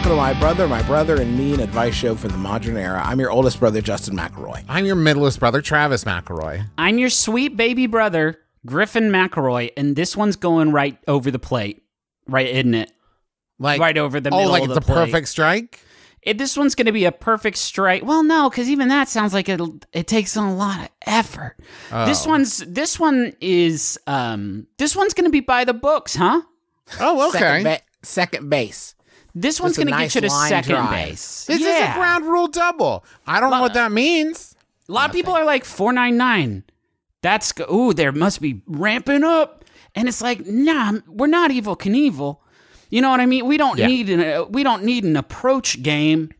Welcome to my brother, my brother, and me, an advice show for the modern era. I'm your oldest brother, Justin McElroy. I'm your middleest brother, Travis McElroy. I'm your sweet baby brother, Griffin McElroy, and this one's going right over the plate. Right, isn't it? Like Right over the Oh, middle like of it's the a plate. perfect strike. it this one's going to be a perfect strike. Well, no, because even that sounds like it. It takes a lot of effort. This Oh. one's. This one is. Um. This one's going to be by the books, huh? Oh, Second, okay. ba- second base. This one's going to nice get you to second drive. base. This is a ground rule double. I don't know what that means. A lot of people are like four nine nine. That's go- ooh, there must be ramping up, and it's like, nah, we're not Evel Knievel. You know what I mean? We don't Yeah. need an uh, we don't need an approach game.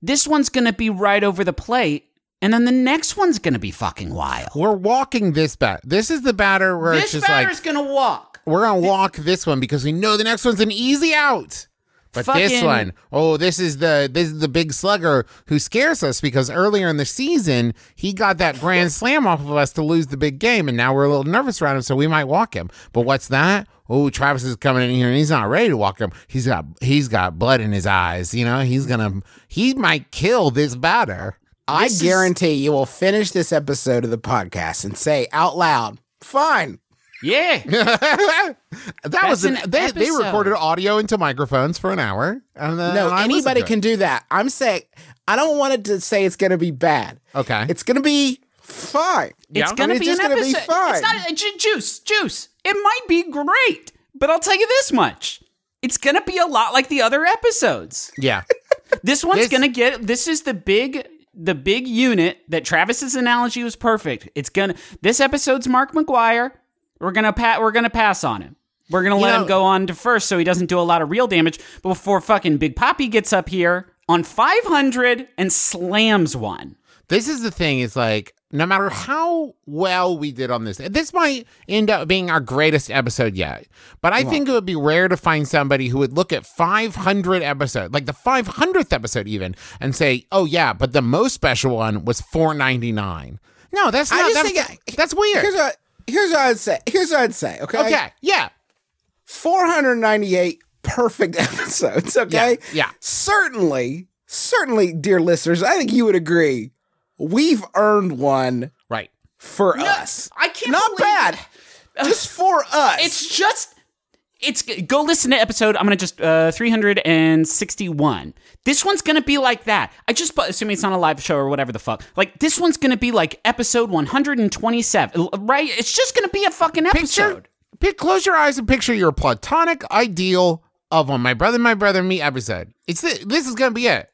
This one's gonna be right over the plate, and then the next one's gonna be fucking wild. We're walking this bat. This is the batter where it's This just batter's like gonna walk. we're gonna walk this one because we know the next one's an easy out. But this one, oh, this is the this is the big slugger who scares us because earlier in the season he got that grand slam off of us to lose the big game, and now we're a little nervous around him, so we might walk him. But what's that? Oh, Travis is coming in here and he's not ready to walk him. He's got he's got blood in his eyes. You know, he's gonna he might kill this batter. I This is- guarantee you will finish this episode of the podcast and say out loud, fine. Yeah. that was an an, they, they recorded audio into microphones for an hour, and then No, anybody can do that. I'm saying, I don't want it to say it's going to be bad. Okay. It's going to be fine. It's I gonna be just an episode. be fine. It's not uh, ju- juice, juice. It might be great, but I'll tell you this much: it's gonna be a lot like the other episodes. Yeah. This one's This- gonna get. This is the big, the big unit that Travis's analogy was perfect. It's gonna. This episode's Mark McGwire. We're gonna pat. We're gonna pass on him. We're gonna let know- him go on to first, so he doesn't do a lot of real damage. But before fucking Big Papi gets up here on 500 and slams one. This is the thing, is like no matter how well we did on this, this might end up being our greatest episode yet. But I think it would be rare to find somebody who would look at 500 episodes, like the 500th episode even, and say, "Oh yeah, but the most special one was 499." No, that's not. I just That's, think- that's weird. Here's what, here's what I'd say. Here's what I'd say. Okay. okay, yeah, 498 perfect episodes. Okay. Yeah, yeah. Certainly, certainly, dear listeners, I think you would agree. We've earned one right. for us. I can't Not bad. Just for us. It's just it's go listen to episode. I'm gonna just uh 361. This one's gonna be like that. I just assuming it's not a live show or whatever the fuck. Like this one's gonna be like episode 127. Right? It's just gonna be a fucking Picture, episode. pick, close your eyes and picture your platonic ideal of a my brother, my brother, and me episode. It's the, this is gonna be it.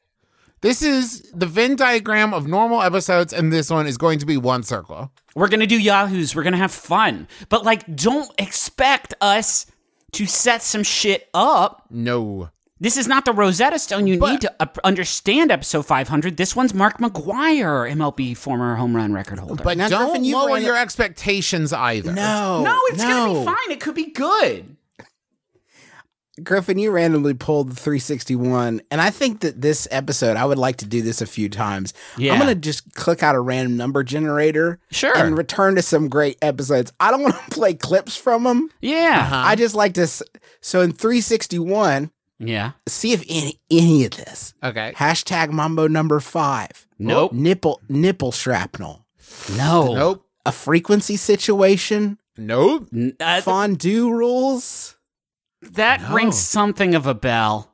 This is the Venn diagram of normal episodes, and this one is going to be one circle. We're gonna do Yahoos. We're gonna have fun. But like, don't expect us to set some shit up. No. This is not the Rosetta Stone you But- need to understand episode 500. This one's Mark McGwire, MLB former home run record holder. But Now, don't Griffin, you lower your expectations either. no. no, it's gonna be fine. It could be good. Griffin, you randomly pulled 361, and I think that this episode, I would like to do this a few times. Yeah. I'm going to just click out a random number generator Sure. and return to some great episodes. I don't want to play clips from them. Yeah. Uh-huh. I just like to. So in 361, Yeah. see if any, any of this. Okay. Hashtag Mambo number five. Nope. Nipple nipple shrapnel. No. Nope. A frequency situation. Nope. N- uh, Fondue rules. that No. rings something of a bell.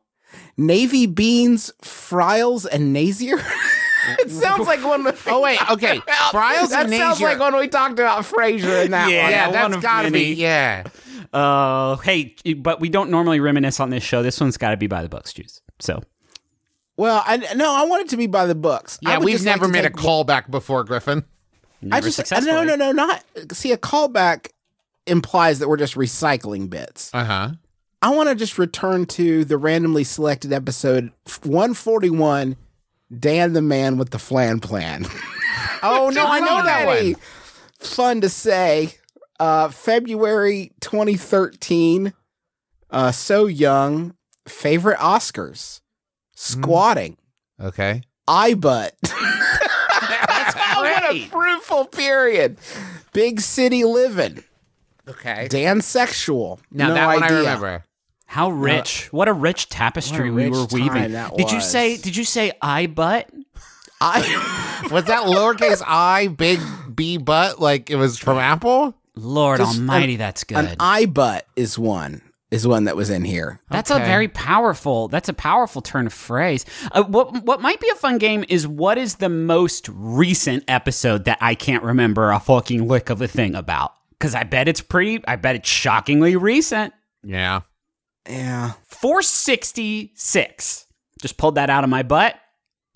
Navy beans, frials, and Nazier. it sounds like one. Of Oh wait. Okay. Frials that and sounds Nazier. like when we talked about Frasier in that Yeah. one. yeah, one that's of gotta many. be. Yeah. Uh, hey, but we don't normally reminisce on this show. This one's got to be by the books, juice. So Well, I no, I want it to be by the books. Yeah, we've just like never to made a take- callback before, Griffin. never I just successfully. no, no, no, not see a callback implies that we're just recycling bits. Uh huh. I want to just return to the randomly selected episode 141 Dan the Man with the Flan Plan. Oh no, I know that one. Fun to say. Uh, February 2013. Uh, so young. Favorite Oscars. Squatting. Okay. I butt. what a fruitful period. Big city living. Okay. Dan sexual. Now no that one I remember. How rich! what a rich tapestry What a we were weaving. time that Did you say? Did you say I butt? I Was that lowercase i, big B butt, like it was from Apple? Lord Just Almighty, that's good. an eye butt is one. Is one that was in here. That's a very powerful. That's a powerful turn of phrase. Uh, what what might be a fun game is what is the most recent episode that I can't remember a fucking lick of a thing about? Because I bet it's pretty. I bet it's shockingly recent. Yeah. Yeah. Four sixty six. Just pulled that out of my butt.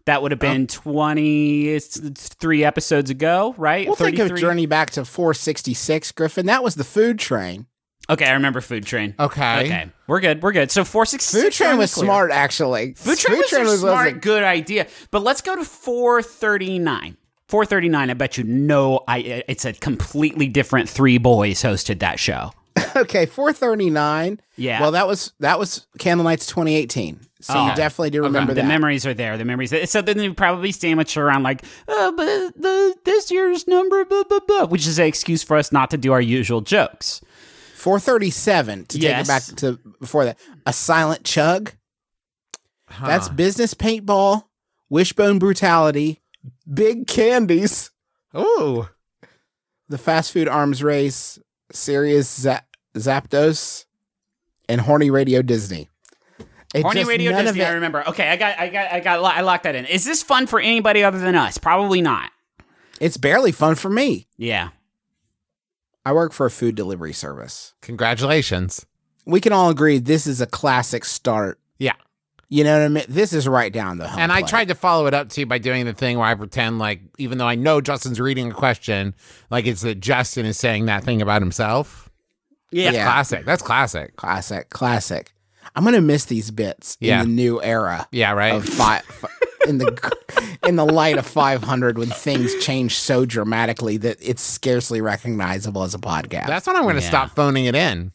That would have been twenty it's- it's episodes ago, right? We'll think of Journey Back to 466, Griffin. That was the food train. Okay, I remember Food Train. Okay. Okay, we're good. We're good. So four six Food train was smart, actually. Food Train was a smart, wasn't- good idea. But let's go to 439. 439, I bet you know I it's a completely different three boys hosted that show. Okay, 439. Yeah. Well, that was that was Candle Nights 2018. So Oh. you definitely do remember the that. memories are there. The memories. So then you probably sandwich around like, oh, but the this year's number, blah, blah, blah, which is an excuse for us not to do our usual jokes. 437 to Yes. take it back to before that. A silent chug. That's business paintball, wishbone brutality, big candies, Ooh. the fast food arms race, serious za- Zapdos, and horny radio Disney. It Horny just- Radio none of Disney. I remember. Okay, I got, I got, I got, I locked that in. Is this fun for anybody other than us? Probably not. It's barely fun for me. Yeah. I work for a food delivery service. Congratulations. We can all agree this is a classic start. Yeah. You know what I mean? This is right down the home. And I plate. tried to follow it up too by doing the thing where I pretend like, even though I know Justin's reading a question, like it's that Justin is saying that thing about himself. Yeah. Yeah. Classic. That's classic. classic, classic. I'm gonna miss these bits Yeah. in the new era Yeah, right. of five in the in the light of 500 when things change so dramatically that it's scarcely recognizable as a podcast. That's when I'm going to Yeah. stop phoning it in.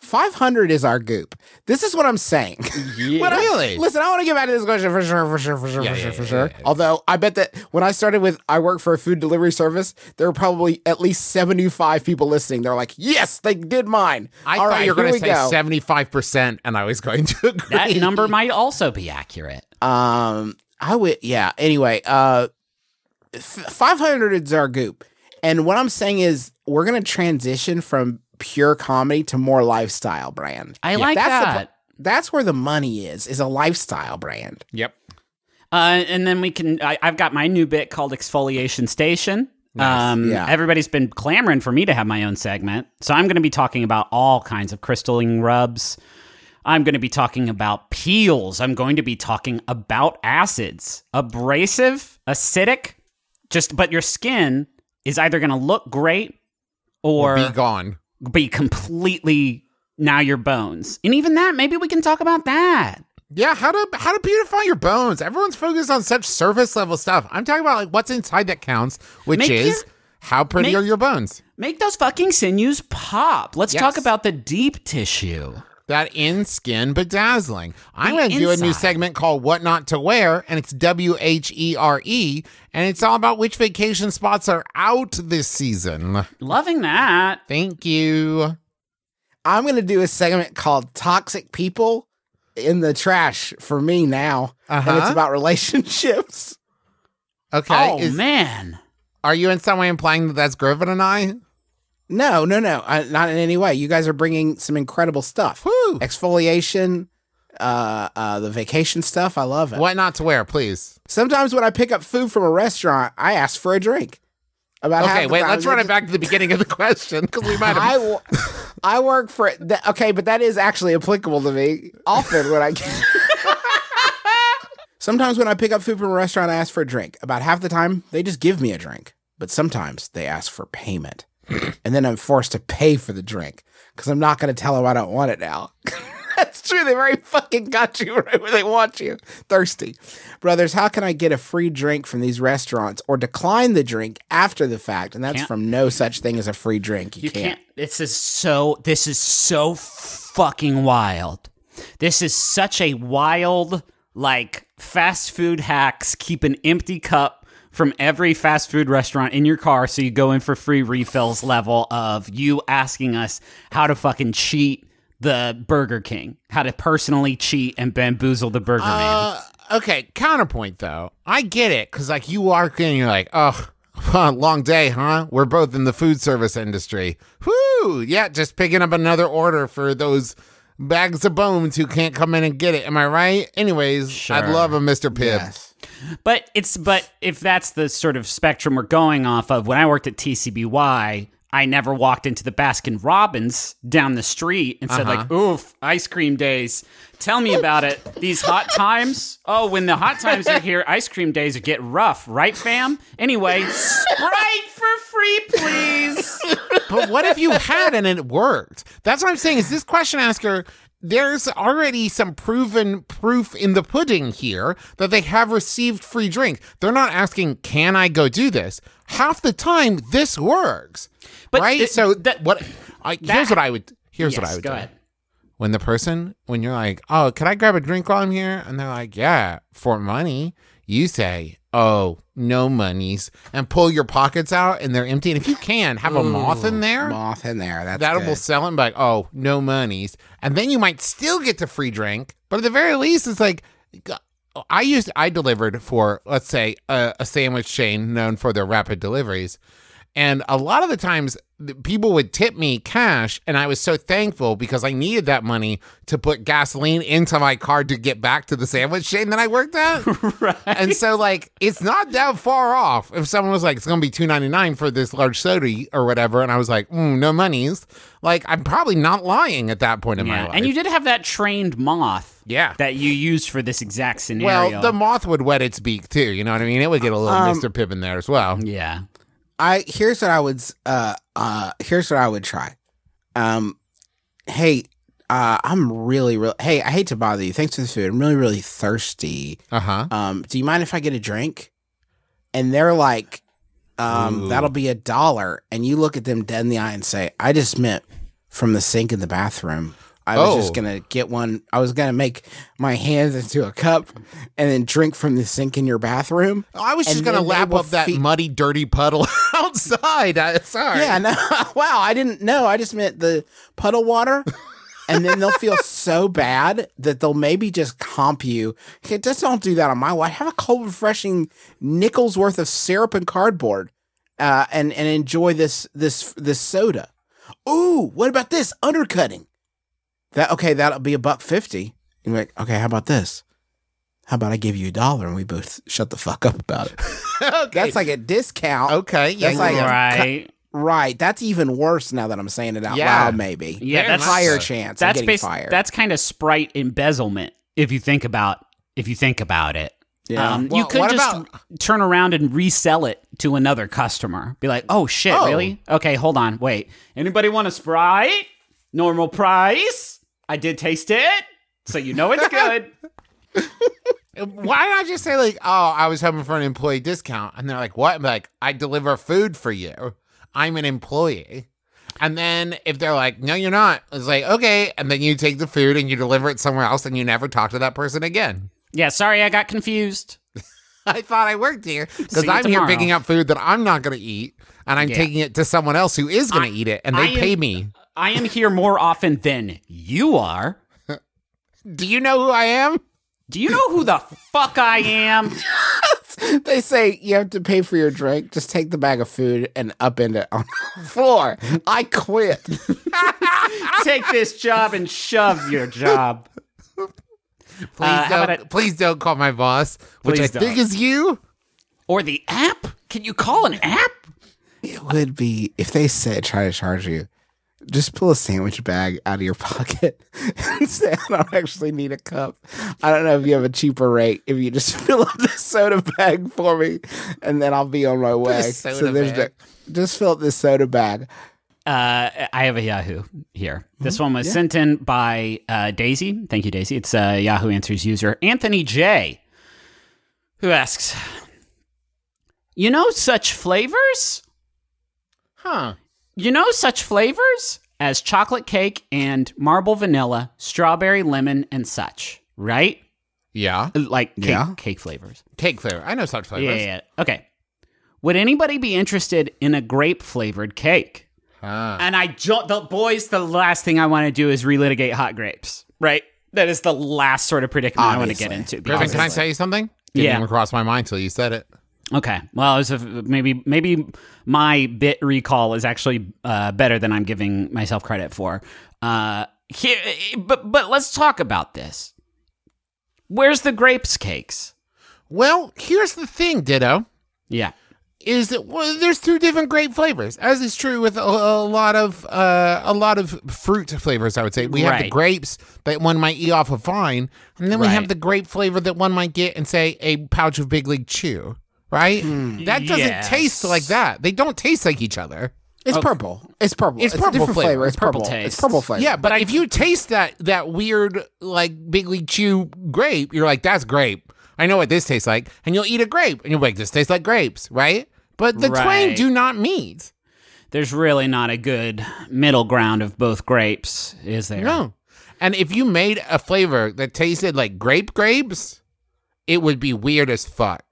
500 is our goop. This is what I'm saying. When I- Really? listen, I want to get back to this question for sure, for sure, for sure, Yeah, for yeah, sure, for sure. yeah, yeah. Although I bet that when I started with I work for a food delivery service, there were probably at least 75 people listening. They're like, yes, they did mine. I All thought right, you were going to say go. 75%, and I was going to agree. That number might also be accurate. Um, I would, yeah. Anyway, uh, 500 is our goop. And what I'm saying is we're going to transition from pure comedy to more lifestyle brand. I like that's the- that. that's where the money is, is a lifestyle brand. Yep. Uh, and then we can. I, I've got my new bit called Exfoliation Station. Um, Yeah. Everybody's been clamoring for me to have my own segment, so I'm going to be talking about all kinds of crystalline rubs. I'm going to be talking about peels. I'm going to be talking about acids, abrasive, acidic. Just, but your skin is either going to look great or Be gone. Be completely now your bones. And even that, maybe we can talk about that. Yeah, how to how to beautify your bones. Everyone's focused on such surface level stuff. I'm talking about like what's inside that counts, which Make is your- how pretty make- are your bones. Make those fucking sinews pop. Let's Yes. talk about the deep tissue. That in skin bedazzling. I'm going to do a new segment called What Not to Wear, and it's W H E R E, and it's all about which vacation spots are out this season. Loving that. Thank you. I'm going to do a segment called Toxic People in the Trash for me now. And it's Uh-huh. about relationships. Okay. oh is- man. Are you in some way implying that that's Griffin and I? No, no, no, I, not in any way. You guys are bringing some incredible stuff. Woo. Exfoliation, uh, uh, the vacation stuff. I love it. What not to wear, please. Sometimes when I pick up food from a restaurant, I ask for a drink. About Okay, wait, let's run it back to the beginning of the question because we might I, have. wo- I work for that, okay, but that is actually applicable to me often when I Get- Sometimes when I pick up food from a restaurant, I ask for a drink. About half the time, they just give me a drink. But sometimes they ask for payment. And then I'm forced to pay for the drink because I'm not going to tell them I don't want it now. That's true. They very fucking got you right where they want you. Thirsty. Brothers, how can I get a free drink from these restaurants or decline the drink after the fact? And that's Can't. from no such thing as a free drink. You, You can't. can't. This is so. This is so fucking wild. This is such a wild, like fast food hacks. Keep an empty cup from every fast food restaurant in your car, so you go in for free refills. Level of you asking us how to fucking cheat the Burger King, how to personally cheat and bamboozle the Burger Man. Uh, okay, counterpoint though. I get it because like you walk in, you're like, oh, long day, huh? We're both in the food service industry. Whoo, yeah, just picking up another order for those bags of bones who can't come in and get it. Am I right? Anyways, I'd love a Mr. Pibb. Yes. But it's but if that's the sort of spectrum we're going off of, when I worked at TCBY, I never walked into the Baskin Robbins down the street and said like, uh-huh. "Oof, ice cream days. Tell me about it. These hot times. Oh, when the hot times are here, ice cream days get rough, right, fam? Anyway, Sprite for free, please. But what if you had and it worked? That's what I'm saying. Is this question asker? There's already some proven proof in the pudding here that they have received free drink. They're not asking, "Can I go do this?" Half the time, this works, But right? it- so that- what? I, here's what I would. Here's what I would go do. ahead. When the person, when you're like, "Oh, can I grab a drink while I'm here?" and they're like, "Yeah, for money," you say, "Oh, no monies," and pull your pockets out, and they're empty. And if you can, have a moth in there Moth in there. That's that will sell it and be like, oh, no monies. And then you might still get the free drink. But at the very least, it's like, I used, I delivered for, let's say, a, a sandwich chain known for their rapid deliveries. And a lot of the times, people would tip me cash. And I was so thankful because I needed that money to put gasoline into my car to get back to the sandwich chain that I worked at. right. And so, like, it's not that far off. If someone was like, "It's gonna be two ninety nine for this large soda or whatever," and I was like, mm, "No monies," like, I'm probably not lying at that point in my life. and you did have that trained moth. Yeah. That you used for this exact scenario. well, the moth would wet its beak too. You know what I mean? It would get a little Um, Mr. Pibb in there as well. yeah. I here's what I would uh uh here's what I would try. Um hey, uh I'm really really hey, I hate to bother you. Thanks for the food. I'm really really thirsty. Uh huh. Um do you mind if I get a drink? And they're like um that'll be a dollar and you look at them dead in the eye and say, "I just meant from the sink in the bathroom." I was Oh. just gonna get one. I was gonna make my hands into a cup and then drink from the sink in your bathroom. I was just gonna lap up that feed- muddy, dirty puddle outside. I, sorry. Yeah, no. wow, I didn't know. I just meant the puddle water. and then they'll feel so bad that they'll maybe just comp you. Hey, just don't do that on my watch. Have a cold, refreshing nickel's worth of syrup and cardboard, uh, and and enjoy this this this soda. Ooh, what about this undercutting? That okay? That'll be a buck fifty. And you're like, okay, how about this? How about I give you a dollar and we both shut the fuck up about it? okay. That's like a discount. okay. Yeah. That's like- yeah. Right. Right. That's even worse now that I'm saying it out Yeah. loud, maybe. Yeah, Very that's higher chance that's of getting basi- fired. That's kind of sprite embezzlement if you think about if you think about it. Yeah. Um, you could just about- turn around and resell it to another customer. Be like, "Oh shit, Oh. really? Okay, hold on, wait. Anybody want a sprite? Normal price? I did taste it, so you know it's good." Why not I just say like, "Oh, I was hoping for an employee discount," and they're like, "What?" I'm like, "I deliver food for you. I'm an employee." And then if they're like, "No, you're not," it's like, "Okay," and then you take the food and you deliver it somewhere else, and you never talk to that person again. yeah, sorry, I got confused. I thought I worked here because I'm here picking up food that I'm not going to eat, and I'm Yeah. taking it to someone else who is going to eat it, and they I am- pay me. I am here more often than you are. Do you know who I am? Do you know who the fuck I am? they say you have to pay for your drink. Just take the bag of food and upend it on the floor. I quit. Take this job and shove your job. Please Uh, don't. please don't call my boss, which I Please think don't. is you. Or the app? Can you call an app? It would be if they said try to charge you just pull a sandwich bag out of your pocket and say, I don't actually need a cup. I don't know if you have a cheaper rate. If you just fill up the soda bag for me, and then I'll be on my way. soda there's bag. the- just fill up this soda bag. Uh, I have a Yahoo here. Mm-hmm. This one was sent in by uh, Daisy. Thank you, Daisy. It's uh, Yahoo Answers user Anthony J, who asks, "You know such flavors? Huh. You know such flavors as chocolate cake and marble vanilla, strawberry lemon, and such, right? Yeah. Uh, like cake, Yeah. cake flavors. Cake flavor. I know such flavors. yeah, yeah. Okay. Would anybody be interested in a grape flavored cake? Huh. And I don't, the boys, the last thing I want to do is relitigate hot grapes, right? That is the last sort of predicament I want to get into. Griffin, can I you something? Didn't Yeah. even cross my mind till you said it. Okay. Well, was a, maybe maybe my bit recall is actually uh, better than I'm giving myself credit for. Uh, here, but but let's talk about this. Where's the grapes cakes? Well, here's the thing, Ditto. Yeah. Is that well, there's two different grape flavors, as is true with a, a lot of uh, a lot of fruit flavors. I would say we have the grapes that one might eat off a vine, and then we have the grape flavor that one might get and say a pouch of Big League Chew. Right? Hmm. That doesn't Yes. taste like that. They don't taste like each other. It's oh. purple. It's purple. It's a purple different flavor. flavor. It's Purple purple. taste. It's purple flavor. Yeah, but, if you taste that that weird like Big League Chew grape, you're like, that's grape. I know what this tastes like, and you'll eat a grape, and you're like, this tastes like grapes, right? But the twain do not meet. There's really not a good middle ground of both grapes, is there? No. And if you made a flavor that tasted like grape grapes, it would be weird as fuck.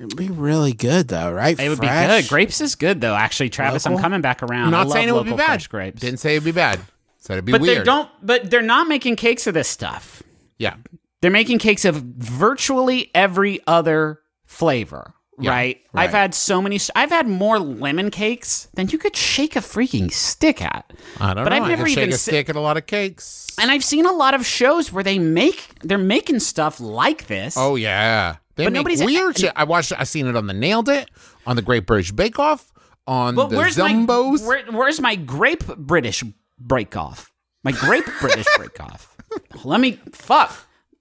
It'd be really good though, right? It would Fresh. be good. Grapes is good though. Actually, Travis, I'm coming back around. I'm I not love saying it would be bad. grapes. Didn't say it'd be bad. Said it'd be but they weird. don't. But they're not making cakes of this stuff. Yeah. They're making cakes of virtually every other flavor. Yeah, right? right. I've had so many. I've had more lemon cakes than you could shake a freaking stick at. I don't But know. I've I never can shake even a si- stick at a lot of cakes. And I've seen a lot of shows where they make they're making stuff like this. Oh yeah, they But make nobody's- weird shit. I watched. I seen it on the Nailed It, on the Great British Bake Off, on But the where's Zumbo's. my where, where's my grape British break off? My grape British break off. Let me fuck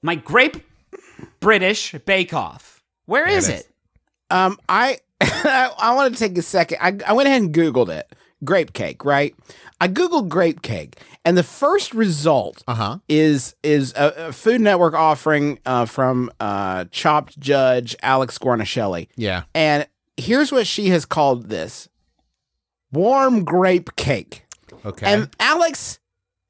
my grape British bake off. Where is it is. it? Um, I I want to take a second. I, I went ahead and Googled it. Grape cake, right? I Googled grape cake, and the first result Uh huh. is is a, a Food Network offering uh, from uh, Chopped Judge Alex Guarnaschelli. Yeah. And here's what she has called this warm grape cake. Okay. And Alex,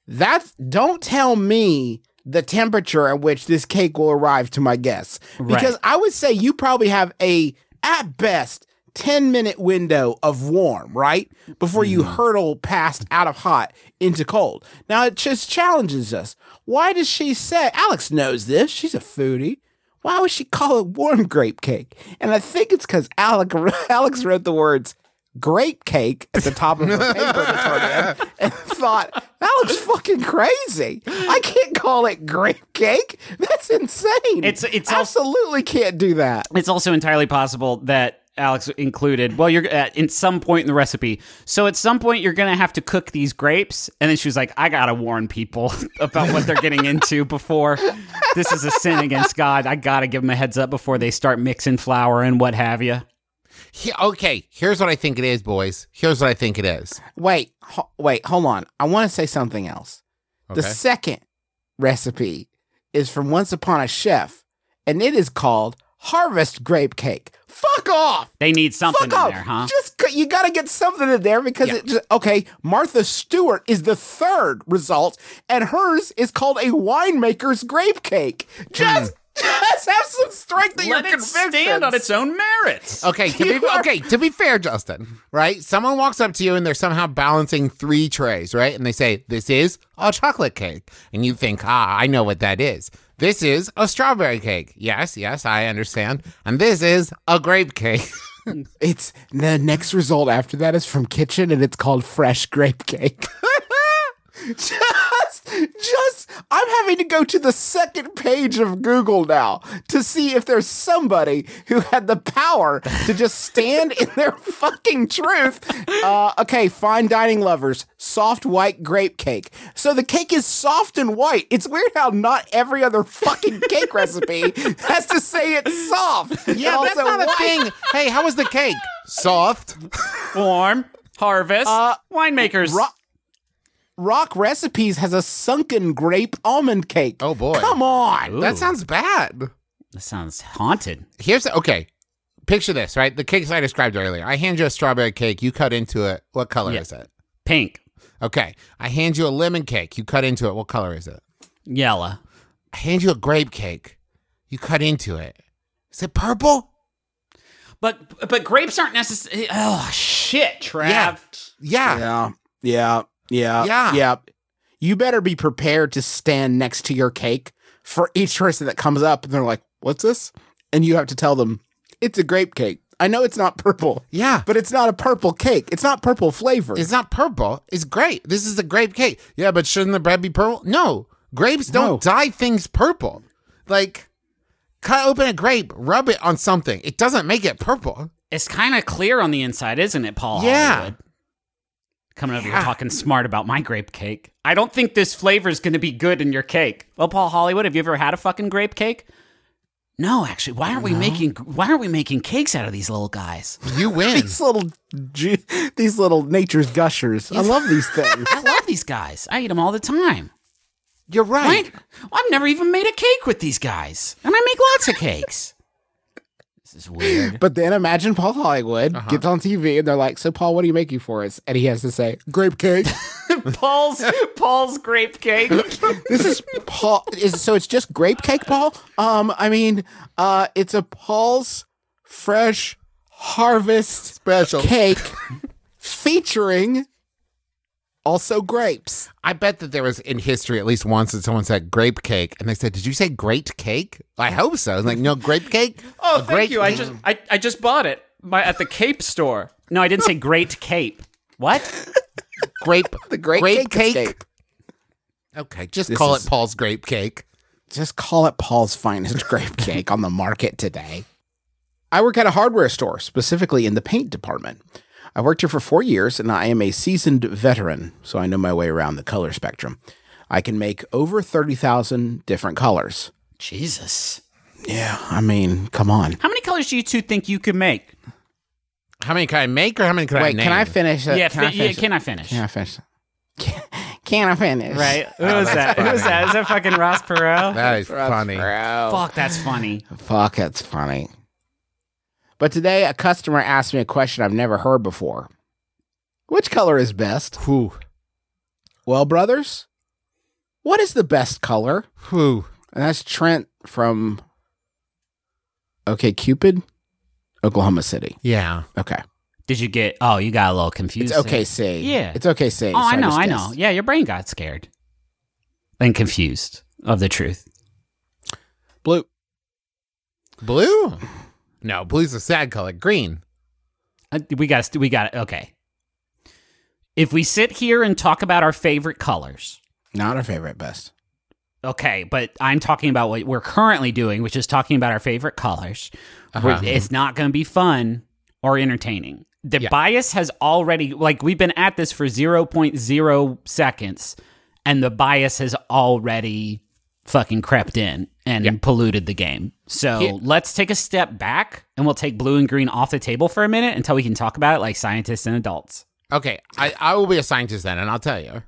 that's don't tell me the temperature at which this cake will arrive to my guests. Because I would say you probably have a at best 10 minute window of warm, right? Before you mm. hurtle past out of hot into cold. Now it just challenges us. Why does she say Alex knows this? She's a foodie. Why would she call it warm grape cake? And I think it's because Alex, Alex wrote the words grape cake at the top of her paper to turn in and thought, that looks fucking crazy. I can't call it grape cake. That's insane. It's- it's al- absolutely can't do that. It's also entirely possible that Alex included. Well, you're at in some point in the recipe. So at some point you're gonna have to cook these grapes, and then she was like, "I gotta warn people about what they're getting into before this is a sin against God. I gotta give them a heads up before they start mixing flour and what have you." He- okay. Here's what I think it is, boys. Here's what I think it is. Wait, ho- wait, hold on. I want to say something else. The second recipe is from Once Upon a Chef, and it is called Harvest Grape Cake. Fuck off! They need something Fuck off! in there, huh? Just you got to get something in there because it just okay. Martha Stewart is the third result, and hers is called a winemaker's grape cake. Just, just have some strength in your Let it convictions. stand on its own merits. Okay, to be are- okay, to be fair, Justin, right? Someone walks up to you and they're somehow balancing three trays, right? And they say, "This is a chocolate cake," and you think, "Ah, I know what that is. This is a strawberry cake." Yes, yes, I understand. And this is a grape cake. It's the next result after that is from Kitchen, and it's called Fresh Grape Cake. just, Just, I'm having to go to the second page of Google now to see if there's somebody who had the power to just stand in their fucking truth. Uh, okay, fine dining lovers, soft white grape cake. So the cake is soft and white. It's weird how not every other fucking cake recipe has to say it's soft. Yeah, that's also not a thing. Hey, how was the cake? Soft. Warm, harvest, Uh, winemakers. Ro- Rock Recipes has a sunken grape almond cake. Oh, boy. Come on. Ooh. That sounds bad. That sounds haunted. Here's okay. Picture this, right? The cakes I described earlier. I hand you a strawberry cake. You cut into it. What color Yeah. is it? Pink, Okay. I hand you a lemon cake. You cut into it. What color is it? yellow. I hand you a grape cake. You cut into it. Is it purple? But but grapes aren't necessary. Oh shit, Trav. Yeah. Yeah. Yeah. Yeah. Yeah. Yeah. Yeah. You better be prepared to stand next to your cake for each person that comes up and they're like, what's this? And you have to tell them, it's a grape cake. I know it's not purple, Yeah. but it's not a purple cake. It's not purple flavor. It's not purple. It's great. This is a grape cake. Yeah, but shouldn't the bread be purple? No. Grapes don't No. dye things purple. Like, cut open a grape, rub it on something. It doesn't make it purple. It's kind of clear on the inside, isn't it, Paul? Yeah. Hollywood? Coming over here talking smart about my grape cake. I don't think this flavor is going to be good in your cake. Well, Paul Hollywood, have you ever had a fucking grape cake? No, actually. Why aren't we making Why aren't we making cakes out of these little guys? You win. these little, these little nature's gushers. I love these things. I love these guys. I eat them all the time. You're right. Right? I've never even made a cake with these guys, and I make lots of cakes. This is weird. But then imagine Paul Hollywood Uh-huh. gets on TV and they're like, "So Paul, what are you making for us?" And he has to say, "Grape cake." Paul's Paul's grape cake. this is Paul. Is so it's just grape cake, Paul. Um, I mean, uh, it's a Paul's fresh harvest Special. cake featuring also grapes. I bet that there was in history at least once that someone said grape cake, and they said, "Did you say great cake?" I hope so. I was like, "No, grape cake." Oh, A thank great- you. I just I, I just bought it my, at the Cape store. No, I didn't say great cape. What? grape The grape, grape cake, cake. escape. Okay, just This call is- it Paul's grape cake. Just call it Paul's finest grape cake on the market today. I work at a hardware store, specifically in the paint department. I worked here for four years and I am a seasoned veteran, so I know my way around the color spectrum. I can make over 30,000 different colors. Jesus. Yeah, I mean, come on. How many colors do you two think you could make? How many can I make, or how many can I Wait, name? can I finish it? yeah, can, I fi- yeah, finish it? can I finish? Can I finish? Can, can I finish? Right? Who Who is that? Who is that? Is that fucking Ross Perot? That is funny. Bro. Fuck, that's funny. Fuck, that's funny. But today, a customer asked me a question I've never heard before. Which color is best? Whew. Well, brothers, what is the best color? Whew. And that's Trent from OK Cupid, Oklahoma City. Yeah. Okay. Did you get? Oh, you got a little confused. It's there. OKC. Yeah. It's OKC. Oh, I know, just I know. guessed. Yeah, your brain got scared and confused of the truth. Blue. Blue? No, blue's a sad color. Green. Uh, we got. We got. Okay. If we sit here and talk about our favorite colors, Not our favorite best. okay, but I'm talking about what we're currently doing, which is talking about our favorite colors. Uh-huh. It's not going to be fun or entertaining. The Yeah. bias has already, like, we've been at this for 0.0 seconds, and the bias has already fucking crept in and polluted the game. So Yeah. let's take a step back and we'll take blue and green off the table for a minute until we can talk about it like scientists and adults. Okay, I, I will be a scientist then, and I'll tell you.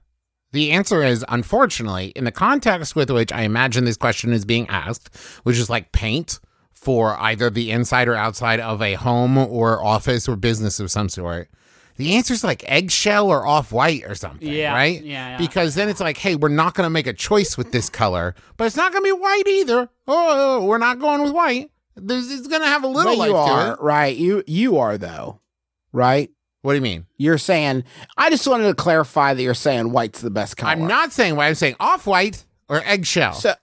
The answer is unfortunately, in the context with which I imagine this question is being asked, which is like paint for either the inside or outside of a home or office or business of some sort. The answer is like eggshell or off white or something, Yeah, right? yeah, yeah. Because then it's like, hey, we're not going to make a choice with this color, but it's not going to be white either. Oh, oh, we're not going with white. There's, it's going to have a little But life you to are it. right. You you are though, right? What do you mean? You're saying. I just wanted to clarify that you're saying white's the best color. I'm not saying white. I'm saying off white or eggshell. So,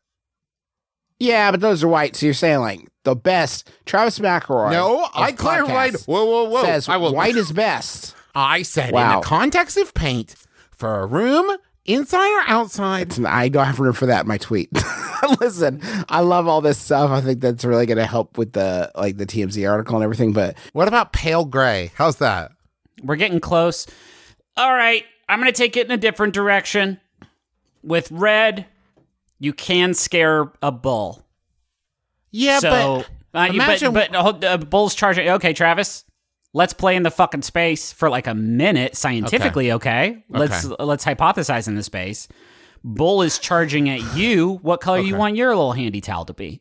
yeah, but those are white. So you're saying like the best. Travis McElroy. No, I clarified. podcasts Whoa, whoa, whoa! Says I will. white is best. I said in the context of paint for a room, inside or outside? I don't have room for that in my tweet. Listen, I love all this stuff. I think that's really going to help with the like the TMZ article and everything. But What about pale gray? How's that? We're getting close. All right, I'm going to take it in a different direction. With red, you can scare a bull. Yeah, so, but uh, you- imagine- but, but hold- uh, bull's charging. Okay, Travis, let's play in the fucking space for like a minute scientifically. Okay, let's let's hypothesize in the space. Bull is charging at you. What color you want your little handy towel to be?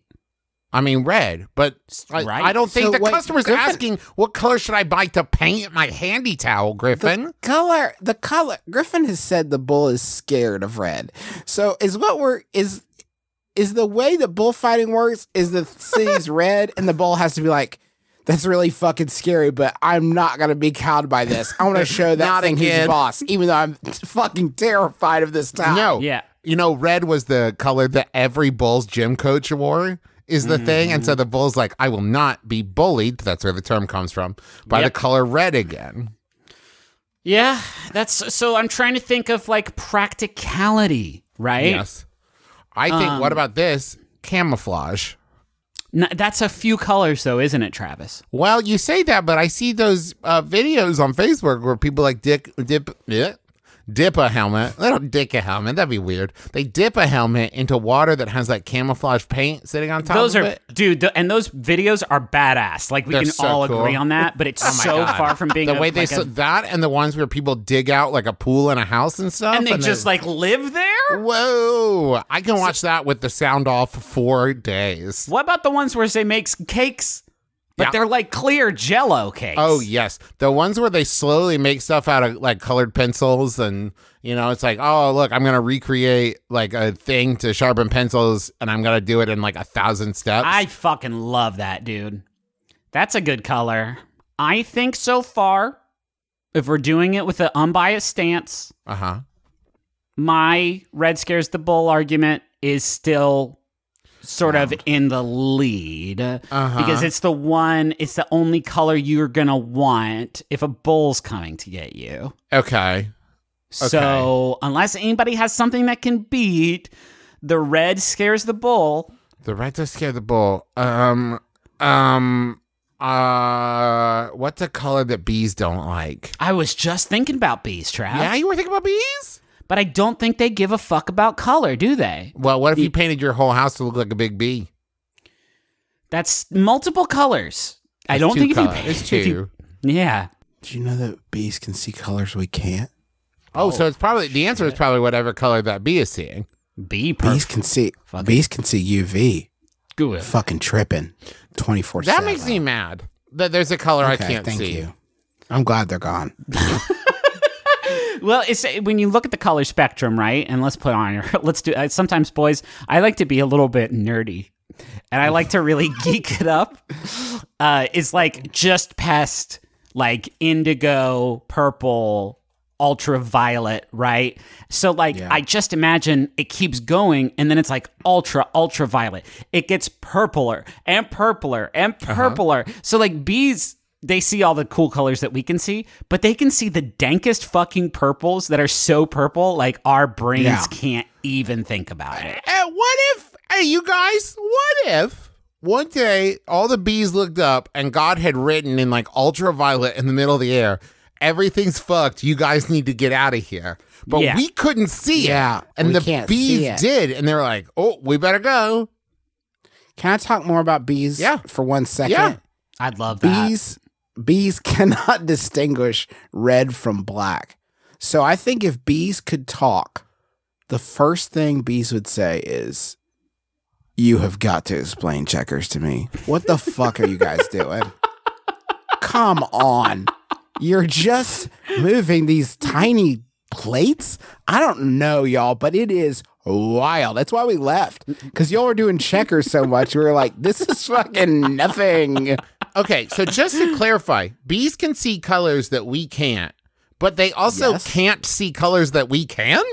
I mean red, but I, Right. I don't think So the wait, customer's Griffin- asking what color should I buy to paint my handy towel, Griffin. color, the color. Griffin has said the bull is scared of red. So is what we're is is the way that bullfighting works is the city's red and the bull has to be like. That's really fucking scary, but I'm not gonna be cowed by this. I want to show that Not thing who's boss, even though I'm fucking terrified of this town. no, Yeah. you know, red was the color that every Bulls gym coach wore. Is the thing, and so Mm-hmm. the Bulls like, I will not be bullied. That's where the term comes from. By Yep. the color red again. Yeah, that's so. I'm trying to think of like practicality, right? Yes. I think. Um, what about this camouflage? That's a few colors, though, isn't it, Travis? Well, you say that, but I see those uh, videos on Facebook where people like dick, dip, yeah, dip a helmet. They don't dick a helmet. That'd be weird. They dip a helmet into water that has like camouflage paint sitting on top. Those of are, it. dude, th- and those videos are badass. Like we They're can so all cool. agree on that, but it's Oh so God. far from being the a, way they like a- that and the ones where people dig out like a pool in a house and stuff, and they just like live there. whoa! I can watch that with the sound off for four days. What about the ones where they make cakes, but Yeah. they're like clear Jello cakes? Oh yes, the ones where they slowly make stuff out of like colored pencils, and you know, it's like, oh look, I'm gonna recreate like a thing to sharpen pencils, and I'm gonna do it in like a thousand steps. I fucking love that, dude. That's a good color. I think so far, if we're doing it with an unbiased stance, uh huh. my red scares the bull argument is still sort of in the lead Uh-huh. because it's the one it's the only color you're gonna want if a bull's coming to get you Okay. so unless anybody has something that can beat the red scares the bull The red does scare the bull. Um. Um. Uh. What's a color that bees don't like? i was just thinking about bees trap Yeah, you were thinking about bees. But i don't think they give a fuck about color do they Well, what if you painted your whole house to look like a big bee? that's multiple colors i don't two think if you, colors. It's if you- two. yeah Do you know that bees can see colors we can't? Oh, so it's probably the answer is probably whatever color that bee is seeing. bee Bees can see. Fuck it. bees can see UV. good Fucking tripping, twenty four. That makes me mad. That there's a color I can't thank see. you. I'm glad they're gone. Well, it's when you look at the color spectrum, right? And let's put on your let's do. Uh, sometimes, boys, I like to be a little bit nerdy, and I like to really geek it up. Uh, it's like just past like indigo, purple, ultraviolet, right? So, like, I just imagine it keeps going, and then it's like ultra, ultraviolet. It gets purpler and purpler and purpler. So, like, bees they see all the cool colors that we can see, but they can see the dankest fucking purples that are so purple, like our brains Yeah. can't even think about it. Hey, what if, hey, you guys, what if one day all the bees looked up and God had written in like ultraviolet in the middle of the air, everything's fucked. You guys need to get out of here. But Yeah. we couldn't see Yeah, it. And we the bees did. And they're like, oh, we better go. Can I talk more about bees? Yeah. For one second. Yeah. I'd love that. Bees bees cannot distinguish red from black. So I think if bees could talk, the first thing bees would say is, "You have got to explain checkers to me. What the fuck are you guys doing? Come on. You're just moving these tiny plates? I don't know, y'all, but it is wild. That's why we left. Because y'all were doing checkers so much. We were like, this is fucking nothing. Okay, so just to clarify, bees can see colors that we can't, but they also Yes. can't see colors that we can?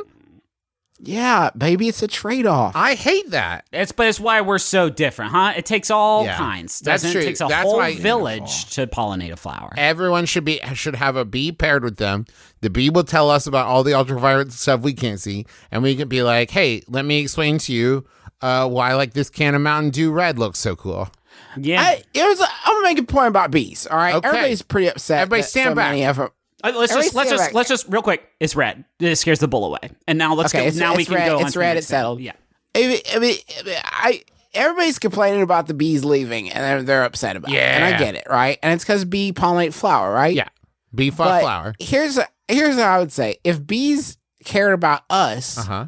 Yeah, baby, it's a trade off. I hate that. It's but it's why we're so different, huh? It takes all Yeah, kinds. that's Doesn't true. It takes a That's whole why- village to pollinate a flower. Everyone should be should have a bee paired with them. The bee will tell us about all the ultraviolet stuff we can't see, and we can be like, "Hey, let me explain to you uh, why like this can of Mountain Dew Red looks so cool." Yeah. I, was. a, I'm gonna make a point about bees. All right, Okay. everybody's pretty upset. Everybody stand so back. Many of 'em- Uh, let's Everybody just let's just back. let's just real quick. It's red. It scares the bull away. And now let's Okay, go. now we can red, go. it's red, it's settled. Yeah. I mean, I, everybody's complaining about the bees leaving, and they're, they're upset about it. And I get it, right? And it's because bee pollinate flower, right? Yeah, bee fuck flower. here's here's what I would say: if bees cared about us, Uh huh.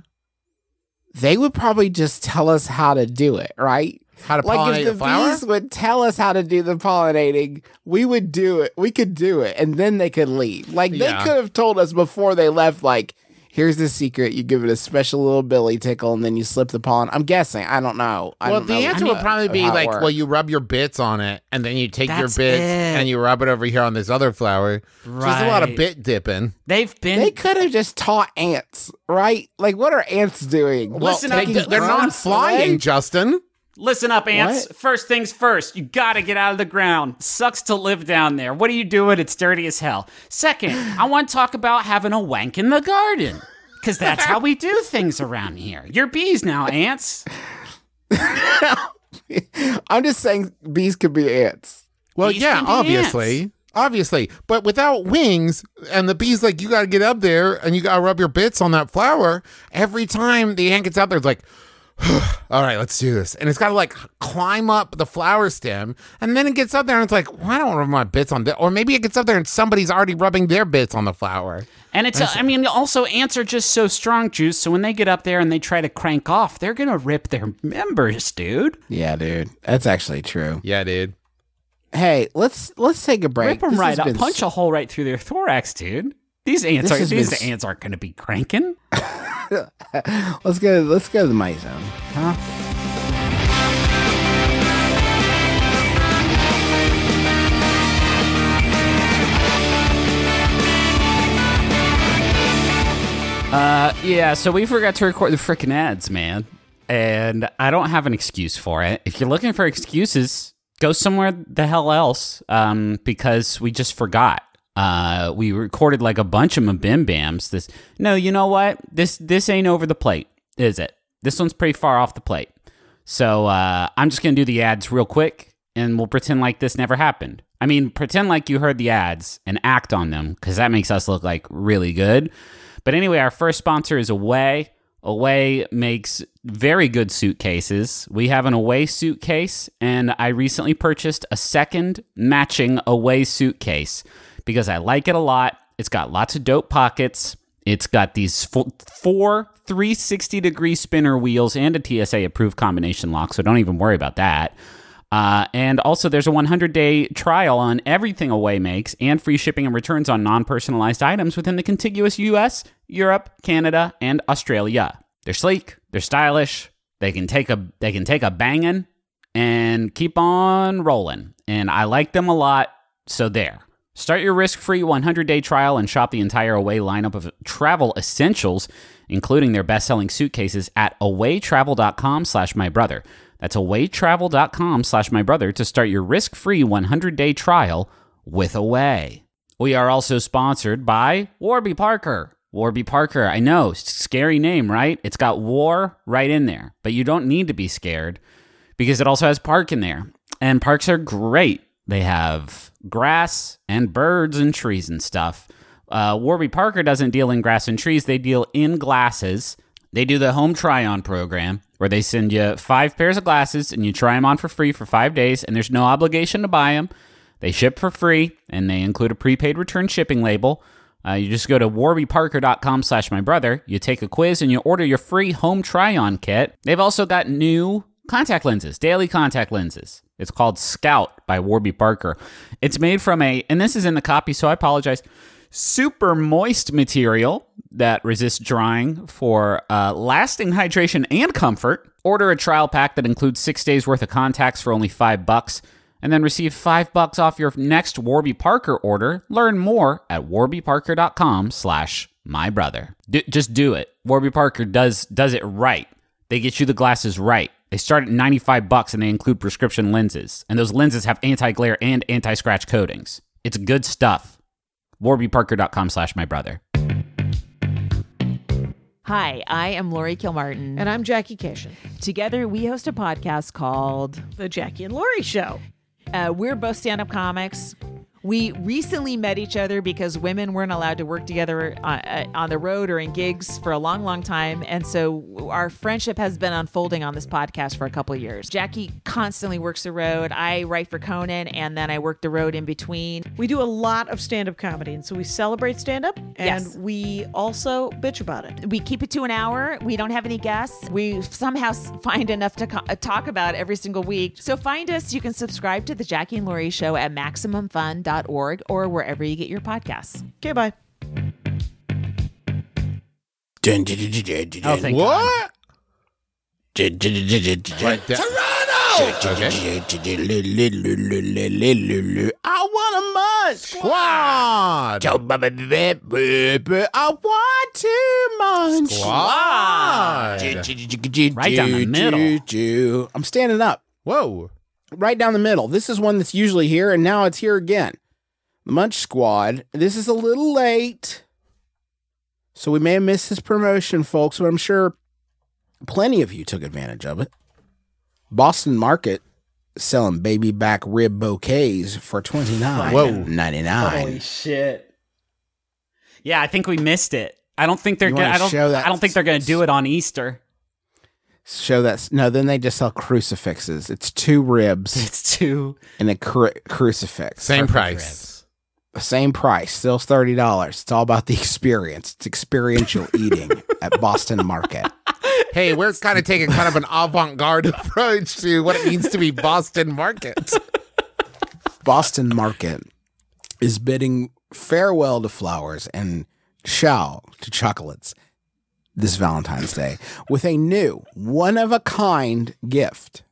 they would probably just tell us how to do it, right? How to Like pollinate if the a flower? bees would tell us how to do the pollinating, we would do it. We could do it, and then they could leave. Like they Yeah. could have told us before they left. Like, here's the secret: you give it a special little billy tickle, and then you slip the pollen. I'm guessing. I don't know. I well, don't the know answer would probably be like, well, you rub your bits on it, and then you take your bits it. and you rub it over here on this other flower. So There's a lot of bit dipping. They've been they could have just taught ants, right? Like, what are ants doing? Listen They, up, Taking they're not drones flying. Justin. Listen up, ants. What? First things first, you gotta get out of the ground. Sucks to live down there. What are you doing? It's dirty as hell. Second, I want to talk about having a wank in the garden. Because that's how we do things around here. You're bees now, ants. I'm just saying, bees could be ants. Well, Bees yeah, can be obviously. Obviously. But without wings, and the bee's like, you got to get up there and you got to rub your bits on that flower. Every time the ant gets out there, it's like, all right, let's do this. And it's got to like climb up the flower stem. And then it gets up there and it's like, well, I don't want rub my bits on this. Or maybe it gets up there and somebody's already rubbing their bits on the flower. And it's, I mean, also, ants are just so strong, Juice. So when they get up there and they try to crank off, they're going to rip their members, dude. Yeah, dude, that's actually true. Yeah, dude. Hey, let's let's take a break. Rip them This right has up. been Punch a hole right through their thorax, dude. These ants This are has been these ants aren't going to be cranking. Let's go. Let's go to the mic zone. Huh? Uh, yeah, so we forgot to record the freaking ads, man. And I don't have an excuse for it. If you're looking for excuses, go somewhere the hell else um, because we just forgot. Uh, we recorded like a bunch of MBMBaMs. This no, you know what? This this ain't over the plate, is it? This one's pretty far off the plate. So uh, I'm just gonna do the ads real quick, and we'll pretend like this never happened. I mean, pretend like you heard the ads and act on them because that makes us look like really good. But anyway, our first sponsor is Away. Away makes very good suitcases. We have an Away suitcase, and I recently purchased a second matching Away suitcase because I like it a lot. It's got lots of dope pockets. It's got these fo- four 360 degree spinner wheels and a TSA approved combination lock, so don't even worry about that. Uh, and also, there's a 100 day trial on everything Away makes and free shipping and returns on non personalized items within the contiguous US, Europe, Canada, and Australia. They're sleek, they're stylish, they can take a they can take a banging and keep on rolling. And I like them a lot, so there. Start your risk-free 100-day trial and shop the entire Away lineup of travel essentials, including their best-selling suitcases at awaytravel.com slash my brother. That's awaytravel.com slash my brother to start your risk-free 100-day trial with Away. We are also sponsored by Warby Parker. Warby Parker, I know, scary name, right? It's got war right in there, but you don't need to be scared because it also has park in there. And parks are great. They have grass and birds and trees and stuff. Uh, Warby Parker doesn't deal in grass and trees, they deal in glasses. They do the home try on program where they send you five pairs of glasses and you try them on for free for five days, and there's no obligation to buy them. They ship for free and they include a prepaid return shipping label. Uh, you just go to warbyparker.com slash my brother. You take a quiz and you order your free home try-on kit. They've also got new contact lenses, daily contact lenses. It's called Scout by Warby Parker. It's made from a, and this is in the copy, so I apologize, super moist material that resists drying for uh, lasting hydration and comfort. Order a trial pack that includes six days worth of contacts for only five bucks and then receive five bucks off your next Warby Parker order. Learn more at warbyparker.com slash my brother. D- just do it. Warby Parker does does it right. They get you the glasses right. They start at 95 bucks and they include prescription lenses. And those lenses have anti-glare and anti-scratch coatings. It's good stuff. warbyparker.com slash my brother. Hi, I am Laurie Kilmartin. And I'm Jackie Kashian, Together, we host a podcast called the Jackie and Laurie Show. uh, We're Both Stand Up Comics. We recently met each other because women weren't allowed to work together uh, uh, on the road or in gigs for a long, long time. And so our friendship has been unfolding on this podcast for a couple of years. Jackie constantly works the road. I write for Conan, and then I work the road in between. We do a lot of stand up comedy, and so we celebrate stand up and Yes. we also bitch about it. We keep it to an hour. We don't have any guests. We somehow find enough to co- talk about every single week. So find us. You can subscribe to the Jackie and Laurie Show at MaximumFun.org or wherever you get your podcasts. Okay, bye. Oh, thank God. What? Like that. I want a munch. Squad. I want to munch. Squad. Right down the middle. I'm standing up. Whoa. right down the middle. This is one that's usually here, and now it's here again. The Munch Squad. This is a little late, so we may have missed this promotion, folks, but I'm sure plenty of you took advantage of it. Boston Market selling baby back rib bouquets for twenty nine Whoa. ninety nine. shit. Yeah, I think we missed it. I don't think they're gonna. I don't. show that- I don't think they're gonna do it on Easter. Show that no, then they just sell crucifixes. It's two ribs It's two and a cru- crucifix. Same Perfect price. Same price, still thirty dollars. It's all about the experience. It's experiential eating at Boston Market. Hey, we're kind of taking kind of an avant-garde approach to what it means to be Boston Market. Boston Market is bidding farewell to flowers and ciao to chocolates this Valentine's Day with a new one of a kind gift.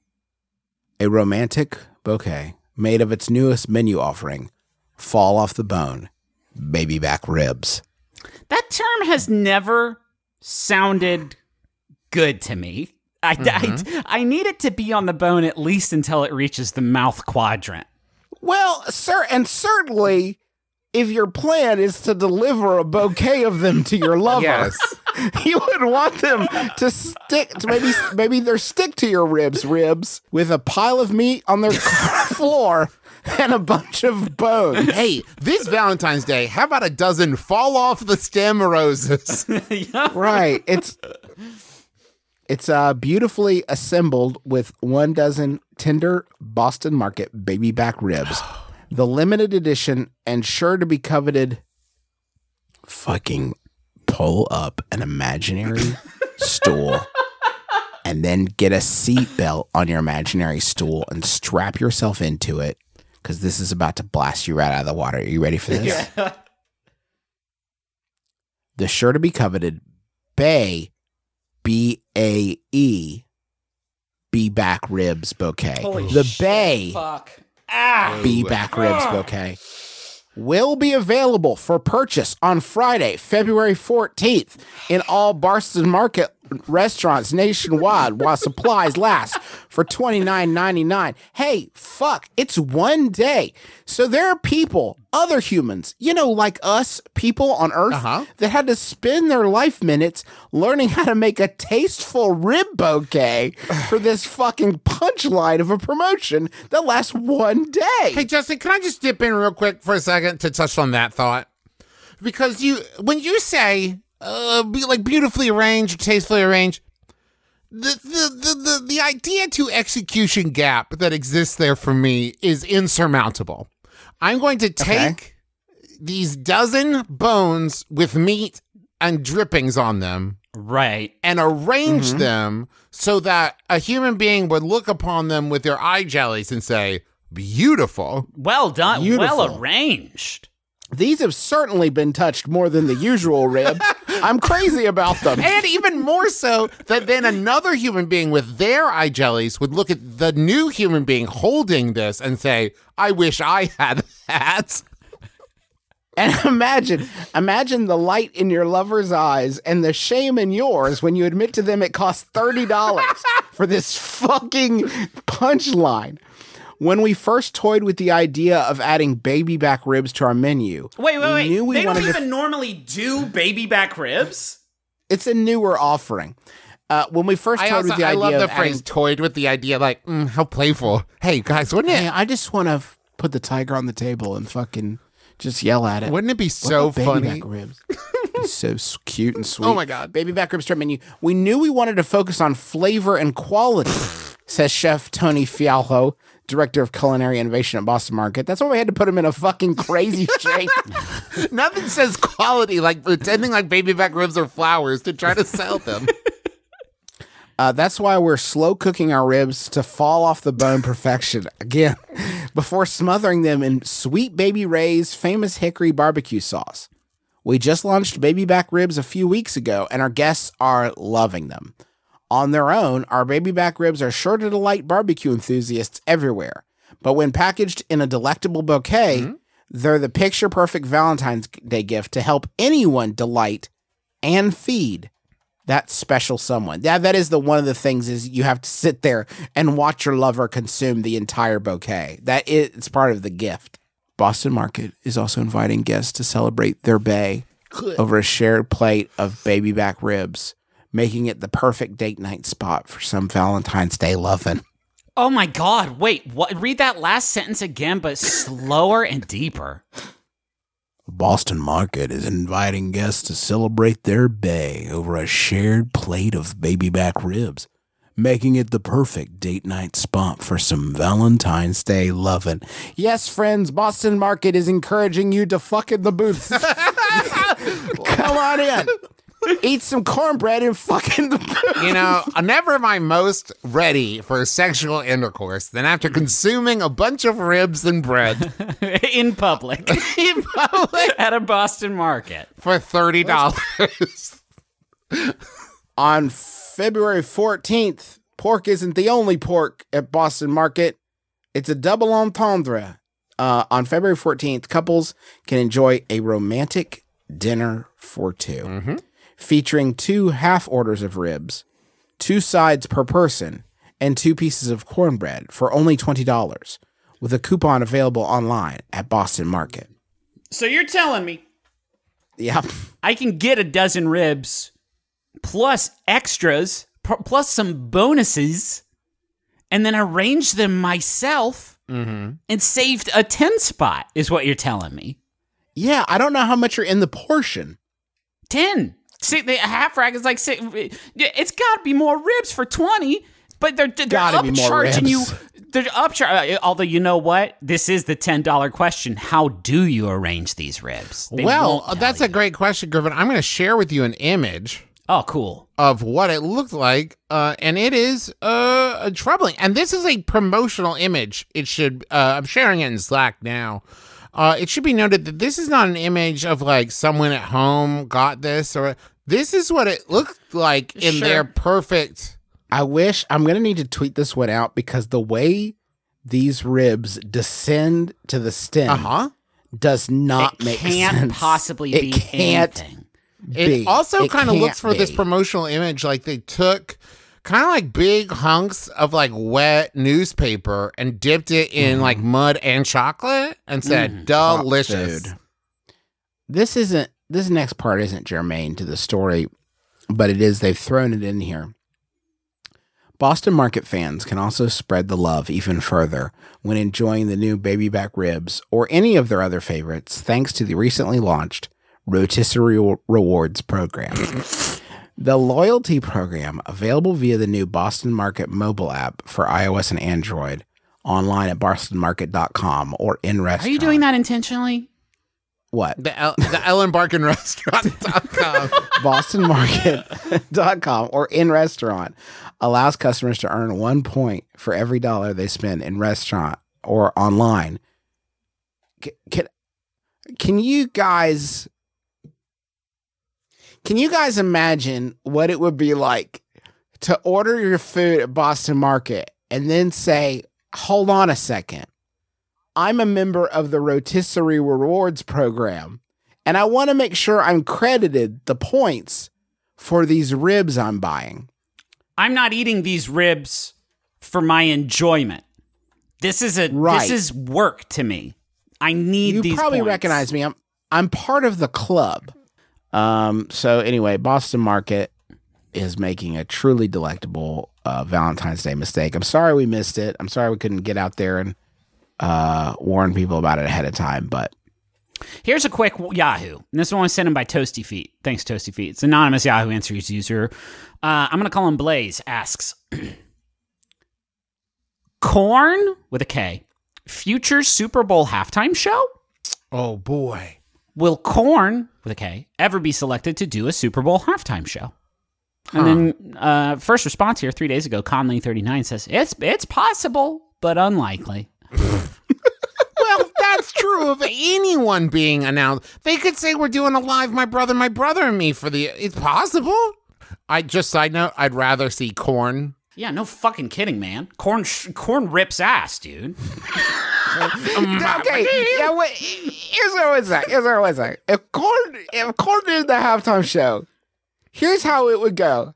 A romantic bouquet made of its newest menu offering, fall off the bone, baby back ribs. That term has never sounded good to me. I, Mm-hmm. I, I need it to be on the bone at least until it reaches the mouth quadrant. Well, sir, and certainly if your plan is to deliver a bouquet of them to your lover, Yes. you would want them to stick to maybe maybe they're stick to your ribs ribs with a pile of meat on their floor and a bunch of bones. Hey, this Valentine's Day, how about a dozen fall off the stem roses? right. It's it's uh beautifully assembled with one dozen tender Boston Market baby back ribs. The limited edition and sure to be coveted fucking pull up an imaginary stool and then get a seatbelt on your imaginary stool and strap yourself into it because this is about to blast you right out of the water. Are you ready for this? the sure to be coveted Bay B A E B back ribs bouquet. the Bay Fuck. Ah. B back ribs bouquet will be available for purchase on Friday, February 14th in all Boston Market restaurants nationwide while supplies last for $29.99. Hey, fuck, it's one day. So there are people, other humans, you know, like us, people on Earth, Uh-huh. that had to spend their life minutes learning how to make a tasteful rib bouquet for this fucking punchline of a promotion that lasts one day. Hey, Justin, can I just dip in real quick for a second to touch on that thought? Because you, when you say, uh, be like beautifully arranged, tastefully arranged, the, the, the, the, the idea to execution gap that exists there for me is insurmountable. I'm going to take these dozen bones with meat and drippings on them Right. and arrange them so that a human being would look upon them with their eye jellies and say, beautiful. Well done. Well arranged. These have certainly been touched more than the usual rib. I'm crazy about them. And even more so that then another human being with their eye jellies would look at the new human being holding this and say, I wish I had that. And imagine, imagine the light in your lover's eyes and the shame in yours when you admit to them it costs thirty dollars for this fucking punchline. When we first toyed with the idea of adding baby back ribs to our menu, Wait, wait, wait. knew we they don't wanted to even normally do baby back ribs. it's a newer offering. Uh, when we first toyed also with the I idea love the of phrase adding, "toyed with the idea." Like, mm, how playful! Hey guys, wouldn't hey, it? I just want to f- put the tiger on the table and fucking just yell at it. Wouldn't it be What so about baby funny? back ribs. So cute and sweet. Oh my God. baby back ribs to our menu. We knew we wanted to focus on flavor and quality, says Chef Tony Fialho, director of culinary innovation at Boston Market. That's why we had to put him in a fucking crazy shape. Nothing says quality like pretending like baby back ribs are flowers to try to sell them. Uh, that's why we're slow cooking our ribs to fall off the bone perfection again before smothering them in sweet baby Ray's famous hickory barbecue sauce. We just launched baby back ribs a few weeks ago, and our guests are loving them. On their own, our baby back ribs are sure to delight barbecue enthusiasts everywhere. But when packaged in a delectable bouquet, mm-hmm. they're the picture perfect Valentine's Day gift to help anyone delight and feed that special someone. Yeah, that is the one of the things is you have to sit there and watch your lover consume the entire bouquet. That is it's part of the gift. Boston Market is also inviting guests to celebrate their bay over a shared plate of baby back ribs, making it the perfect date night spot for some Valentine's Day loving. Oh my god, wait, what read that last sentence again, but slower and deeper. Boston Market is inviting guests to celebrate their bay over a shared plate of baby back ribs, making it the perfect date night spot for some Valentine's Day loving. Yes, friends, Boston Market is encouraging you to fuck in the booth. Come on in. Eat some cornbread and fucking the. You know, I'm never am I most ready for sexual intercourse than after consuming a bunch of ribs and bread In public. in public At a Boston market. for thirty dollars. On February 14th, pork isn't the only pork at Boston Market. It's a double entendre. Uh, on February 14th, couples can enjoy a romantic dinner for 2 featuring two half orders of ribs, two sides per person, and two pieces of cornbread for only $20, with a coupon available online at Boston Market. So you're telling me Yep. I can get a dozen ribs plus extras plus some bonuses and then arrange them myself mm-hmm. and saved a 10 spot is what you're telling me. Yeah, I don't know how much you're in the portion. 10. See, the half rack is like six, it's got to be more ribs for 20, but they're they're Gotta upcharging you. They're upcharging. Although you know what, this is the ten dollar question. How do you arrange these ribs? They Well, that's you. a great question, Griffin. I'm going to share with you an image oh cool. of what it looked like, uh, and it is uh, troubling. And this is a promotional image. It should. Uh, I'm sharing it in Slack now. Uh, it should be noted that this is not an image of like someone at home got this, or this is what it looked like in Sure. their perfect. I wish I'm gonna need to tweet this one out because the way these ribs descend to the stem Uh huh. does not it make can't sense. possibly it be can't anything. It be. also kind of looks for this promotional image like they took kind of like big hunks of like wet newspaper and dipped it in like mud and chocolate and said Hot delicious. This isn't this next part isn't germane to the story, but it is they've thrown it in here. Boston Market fans can also spread the love even further when enjoying the new baby back ribs or any of their other favorites thanks to the recently launched Rotisserie Rewards program. the loyalty program, available via the new Boston Market mobile app for iOS and Android, online at bostonmarket.com or in Are you doing that intentionally? What? The, El- the Ellen Barkin restaurant.com. bostonmarket.com or in restaurant allows customers to earn one point for every dollar they spend in restaurant or online. C- Can, can you guys can you guys imagine what it would be like to order your food at Boston Market and then say, "Hold on a second. I'm a member of the Rotisserie Rewards program." and I want to make sure I'm credited the points for these ribs I'm buying. I'm not eating these ribs for my enjoyment. This is a Right. this is work to me. I need You these. probably points. recognize me. I'm I'm part of the club. Um. So anyway, Boston Market is making a truly delectable uh, Valentine's Day mistake. I'm sorry we missed it. I'm sorry we couldn't get out there and uh, warn people about it ahead of time. But Here's a quick Yahoo. And this one was sent in by Toasty Feet. Thanks, Toasty Feet. It's anonymous Yahoo Answers user. Uh, I'm going to call him Blaze. Asks Korn with a K. Future Super Bowl halftime show? Oh boy. Will Korn with a K ever be selected to do a Super Bowl halftime show? And then uh, first response here three days ago, Conley39 says it's it's possible, but unlikely. True of anyone being announced. They could say we're doing a live My Brother, My Brother and Me for the. It's possible. I just side note. I'd rather see Korn. Yeah, no fucking kidding, man. Korn sh- Korn rips ass, dude. Mm. okay, yeah. Wait, here's what I would say. Here's what I would say. If Korn, if Korn did the halftime show, here's how it would go.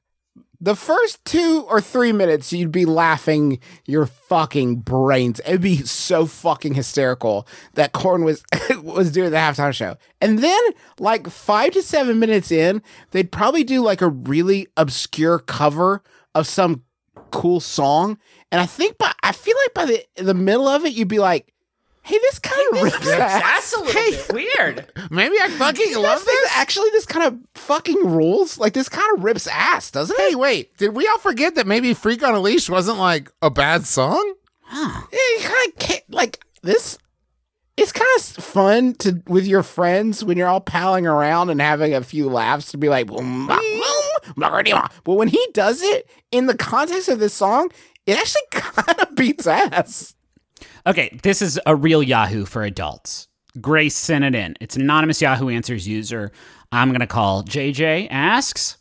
The first two or three minutes, you'd be laughing your fucking brains. It'd be so fucking hysterical that Korn was was doing the halftime show, and then like five to seven minutes in, they'd probably do like a really obscure cover of some cool song, and I think by I feel like by the the middle of it, you'd be like, "Hey, this kind of rips ass." That's a little bit weird. Maybe I fucking love this. actually this kind of fucking rules? Like this kind of rips ass, doesn't it? Hey, wait. Did we all forget that maybe Freak on a Leash wasn't like a bad song? Yeah, you kind of can't like this. It's kind of fun to with your friends when you're all palling around and having a few laughs to be like, boom, boom, but when he does it in the context of this song, it actually kind of beats ass. Okay, this is a real Yahoo for adults. Grace sent it in. It's an anonymous Yahoo Answers user. I'm going to call JJ asks,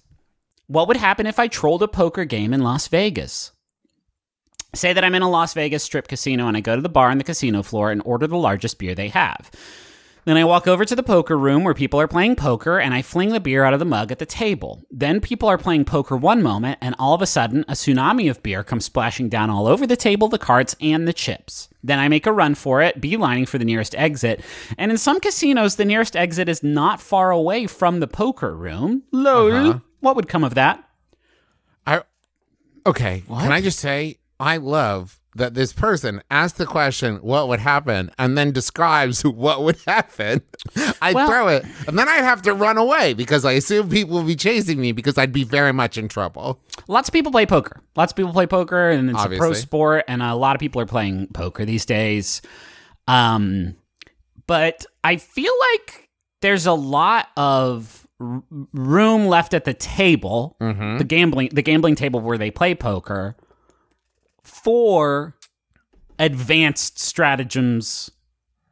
What would happen if I trolled a poker game in Las Vegas? Say that I'm in a Las Vegas strip casino and I go to the bar on the casino floor and order the largest beer they have. Then I walk over to the poker room where people are playing poker and I fling the beer out of the mug at the table. Then people are playing poker one moment and all of a sudden a tsunami of beer comes splashing down all over the table, the cards, and the chips. Then I make a run for it, beelining for the nearest exit. And in some casinos, the nearest exit is not far away from the poker room. Lol. Uh-huh. What would come of that? I okay. Can I just say I love that this person asked the question, "What would happen?" and then describes what would happen. I'd Well- throw it, and then I'd have to run away because I assume people would be chasing me because I'd be very much in trouble. Lots of people play poker. Lots of people play poker, and it's a pro sport, and a lot of people are playing poker these days. Um, but I feel like there's a lot of r- room left at the table, the gambling, the gambling table where they play poker, for advanced stratagems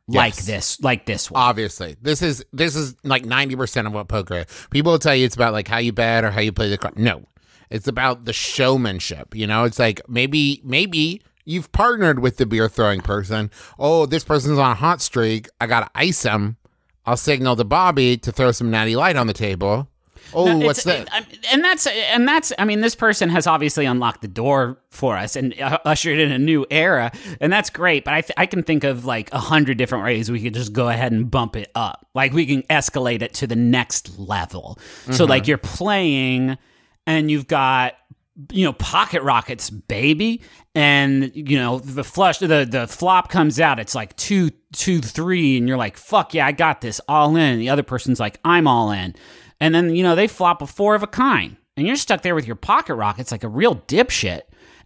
like this, like this one. Obviously, this is this is like ninety percent of what poker. is. People will tell you it's about like how you bet or how you play the card. No, it's about the showmanship. You know, it's like maybe maybe you've partnered with the beer throwing person. Oh, this person's on a hot streak. I gotta ice him. I'll signal to Bobby to throw some natty light on the table. Oh, No, what's that? And that's and that's. I mean, this person has obviously unlocked the door for us and uh, ushered in a new era, and that's great. But I th- I can think of like a hundred different ways we could just go ahead and bump it up. Like we can escalate it to the next level. So like you're playing, and you've got you know pocket rockets baby and you know the flush the the flop comes out it's like two two three and you're like fuck yeah i got this all in the other person's like i'm all in and then you know they flop a four of a kind and you're stuck there with your pocket rockets like a real dipshit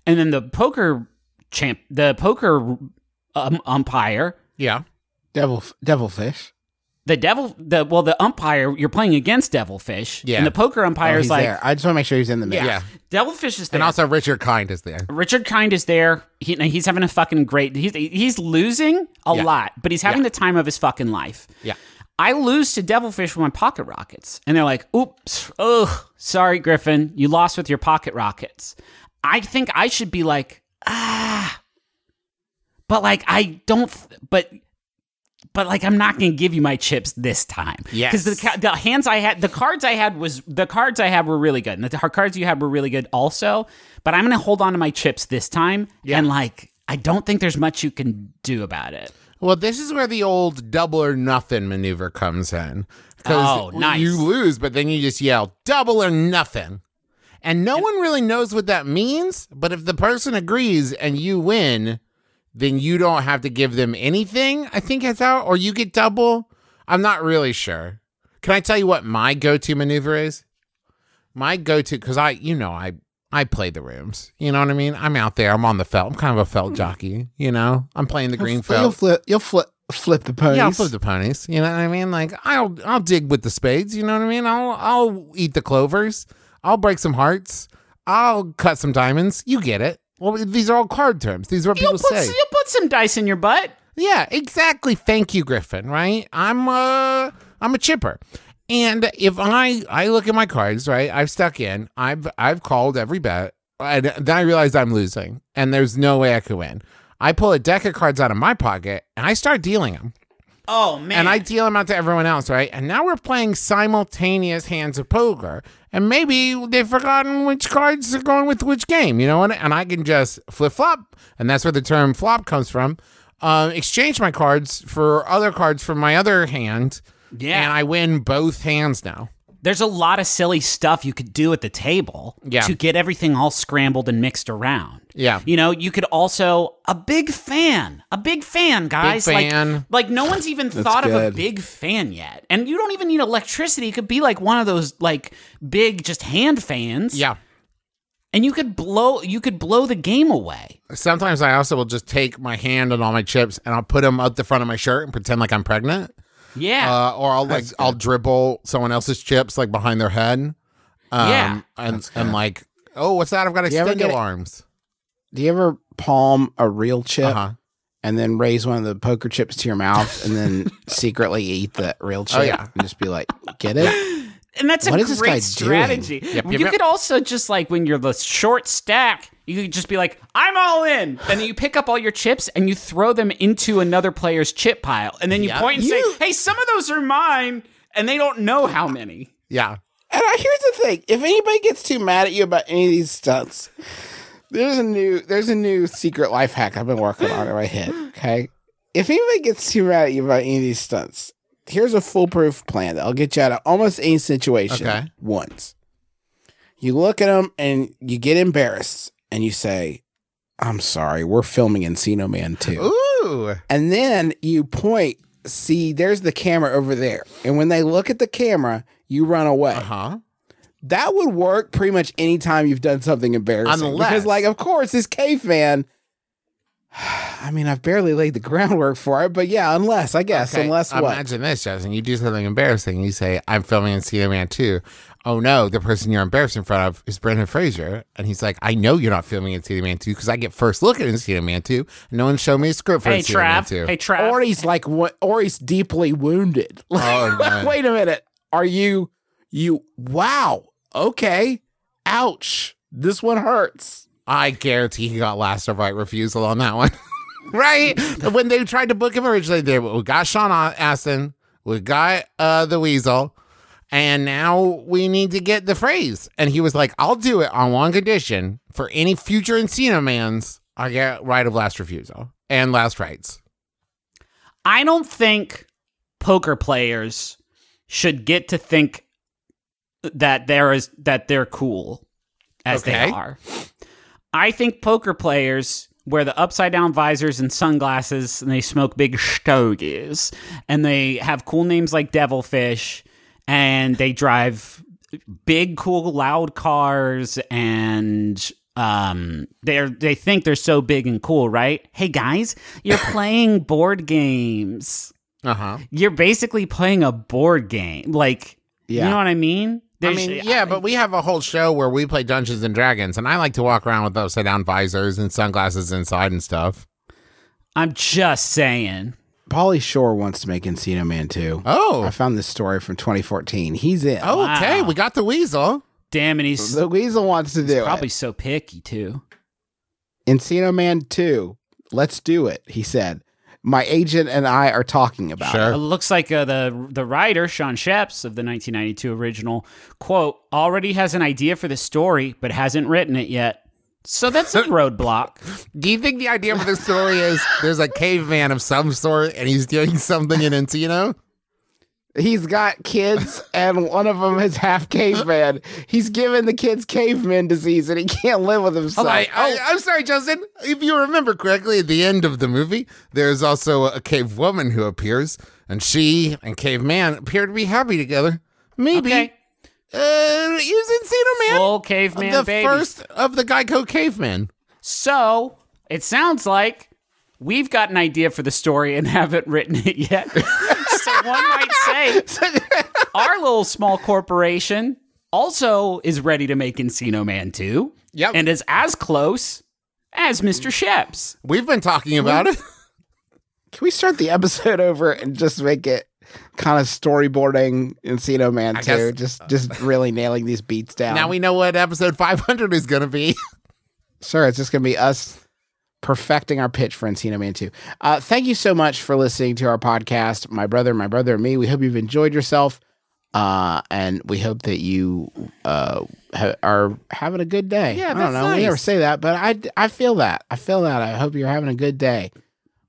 and then the poker champ the poker um, umpire yeah, Devil, devilfish. the devil the well the umpire you're playing against devilfish Yeah. and the poker Oh, umpire's he's like there. I just want to make sure he's in the mix. yeah. devilfish is there And also, Richard Kind is there. Richard Kind is there. He, he's having a fucking great. He's he's losing a Yeah. lot, but he's having Yeah. the time of his fucking life. Yeah. I lose to Devilfish with my pocket rockets, and they're like, "Oops, oh, sorry, Griffin, you lost with your pocket rockets." I think I should be like, ah, but like I don't. But but like I'm not going to give you my chips this time. Yeah. because the the hands I had, the cards I had was the cards I had were really good, and the cards you had were really good also. But I'm going to hold on to my chips this time, and like I don't think there's much you can do about it. Well, this is where the old double or nothing maneuver comes in. 'Cause Oh, nice. You lose, but then you just yell double or nothing. And no one really knows what that means. But if the person agrees and you win, then you don't have to give them anything. I think that's how, or you get double. I'm not really sure. Can I tell you what my go to maneuver is? My go to, because I, you know, I I play the rooms. You know what I mean? I'm out there. I'm on the felt. I'm kind of a felt jockey. You know, I'm playing the green felt. You'll flip. You'll flip. Flip the ponies. Yeah, I'll flip the ponies. You know what I mean? Like I'll I'll dig with the spades. You know what I mean? I'll I'll eat the clovers. I'll break some hearts. I'll cut some diamonds. You get it. Well, these are all card terms. These are what You'll people put say. you'll put some dice in your butt. Yeah, exactly. Thank you, Griffin. Right? I'm uh I'm a chipper. And if I I look at my cards, right? I've stuck in. I've I've called every bet. And then I realize I'm losing, and there's no way I could win. I pull a deck of cards out of my pocket and I start dealing them. Oh man! And I deal them out to everyone else, right? And now we're playing simultaneous hands of poker. And maybe they've forgotten which cards are going with which game, you know? And, and I can just flip flop. And that's where the term flop comes from. Uh, exchange my cards for other cards from my other hand. Yeah. And I win both hands now. There's a lot of silly stuff you could do at the table Yeah. to get everything all scrambled and mixed around. Yeah. You know, you could also a big fan, a big fan, guys. fan. Like, like no one's even thought of a big fan yet, and you don't even need electricity. It could be like one of those like big just hand fans. Yeah. and you could blow you could blow the game away. Sometimes I also will just take my hand and all my chips and I'll put them up the front of my shirt and pretend like I'm pregnant. Yeah, Uh, or I'll like I'll dribble someone else's chips like behind their head. Um, Yeah. and and like, oh, what's that? I've got you ever extended arms. Do you ever palm a real chip Uh-huh. and then raise one of the poker chips to your mouth and then secretly eat the real chip Oh, yeah. and just be like, get it? and that's a What is this guy great doing? strategy. Yep, you yep, yep. could also just like when you're the short stack, you could just be like, "I'm all in," and then you pick up all your chips and you throw them into another player's chip pile, and then you Yep. point and You- say, "Hey, some of those are mine," and they don't know how many. Yeah. And I, here's the thing: if anybody gets too mad at you about any of these stunts, there's a new there's a new secret life hack I've been working on in my head. Okay, if anybody gets too mad at you about any of these stunts, here's a foolproof plan that'll get you out of almost any situation Okay. once. You look at them and you get embarrassed, and you say, "I'm sorry, we're filming Encino Man too." Ooh. And then you point, see, there's the camera over there. And when they look at the camera, you run away. Uh huh. That would work pretty much anytime you've done something embarrassing. Unless- because, like, of course, this cave fan. I mean, I've barely laid the groundwork for it, but yeah, unless I guess, Okay, unless what? Imagine this, Justin. You do something embarrassing. You say, "I'm filming Encino Man 2. Oh no, the person you're embarrassed in front of is Brendan Fraser, and he's like, "I know you're not filming Encino Man 2 because I get first look at Encino Man 2, and no one showed me a script for Hey, Encino Man Trav. 2." Hey, Trav. or he's like, what? Or he's deeply wounded. Oh, no. Wait a minute. Are you? You? Wow. Okay. Ouch. This one hurts. I guarantee he got last of right refusal on that one. right? When they tried to book him originally, they we got Sean Astin, we got uh, the Weasel, and now we need to get the phrase. And he was like, I'll do it on one condition. For any future Encino Mans, I get right of last refusal and last rights. I don't think poker players should get to think that there is that they're cool as they are. I think poker players wear the upside down visors and sunglasses and they smoke big stogies and they have cool names like Devilfish and they drive big cool loud cars and um they're they think they're so big and cool, right? Hey guys, you're playing board games. Uh huh. You're basically playing a board game. Like Yeah. you know what I mean? I mean, yeah, but we have a whole show where we play Dungeons and Dragons, and I like to walk around with upside down visors and sunglasses inside and stuff. I'm just saying. Pauly Shore wants to make Encino Man too. Oh, I found this story from 2014. He's in. Oh, okay. Wow. We got the weasel. Damn, and he's The Weasel wants to do it. Probably it. so picky too. Encino Man 2. Let's do it, he said. my agent and I are talking about. Sure. It looks like uh, the the writer Shawn Schepps of the 1992 original quote already has an idea for the story but hasn't written it yet. So that's a roadblock. Do you think the idea for the story is there's a caveman of some sort and he's doing something in Encino? He's got kids, and one of them is half caveman. He's given the kids caveman disease, and he can't live with himself. I, I, I'm sorry, Justin. If you remember correctly, at the end of the movie, there's also a cave woman who appears, and she and caveman appear to be happy together. Maybe. Okay. Uh, Encino Man. Full caveman the baby. first of the Geico cavemen. So it sounds like we've got an idea for the story and haven't written it yet. so one might say our little small corporation also is ready to make Encino Man 2. Yep. And is as close as Mr. Schepps. We've been talking about it. Can we start the episode over and just make it kind of storyboarding Encino Man I too? guess- Just just really nailing these beats down. Now we know what episode 500 is going to be. Sure, it's just gonna be us perfecting our pitch for Encino Man 2. Uh, thank you so much for listening to our podcast, my brother, my brother, and me. We hope you've enjoyed yourself, uh, and we hope that you uh, ha- are having a good day. Yeah, I don't know. We never say that, but I I feel that. I feel that. I hope you're having a good day.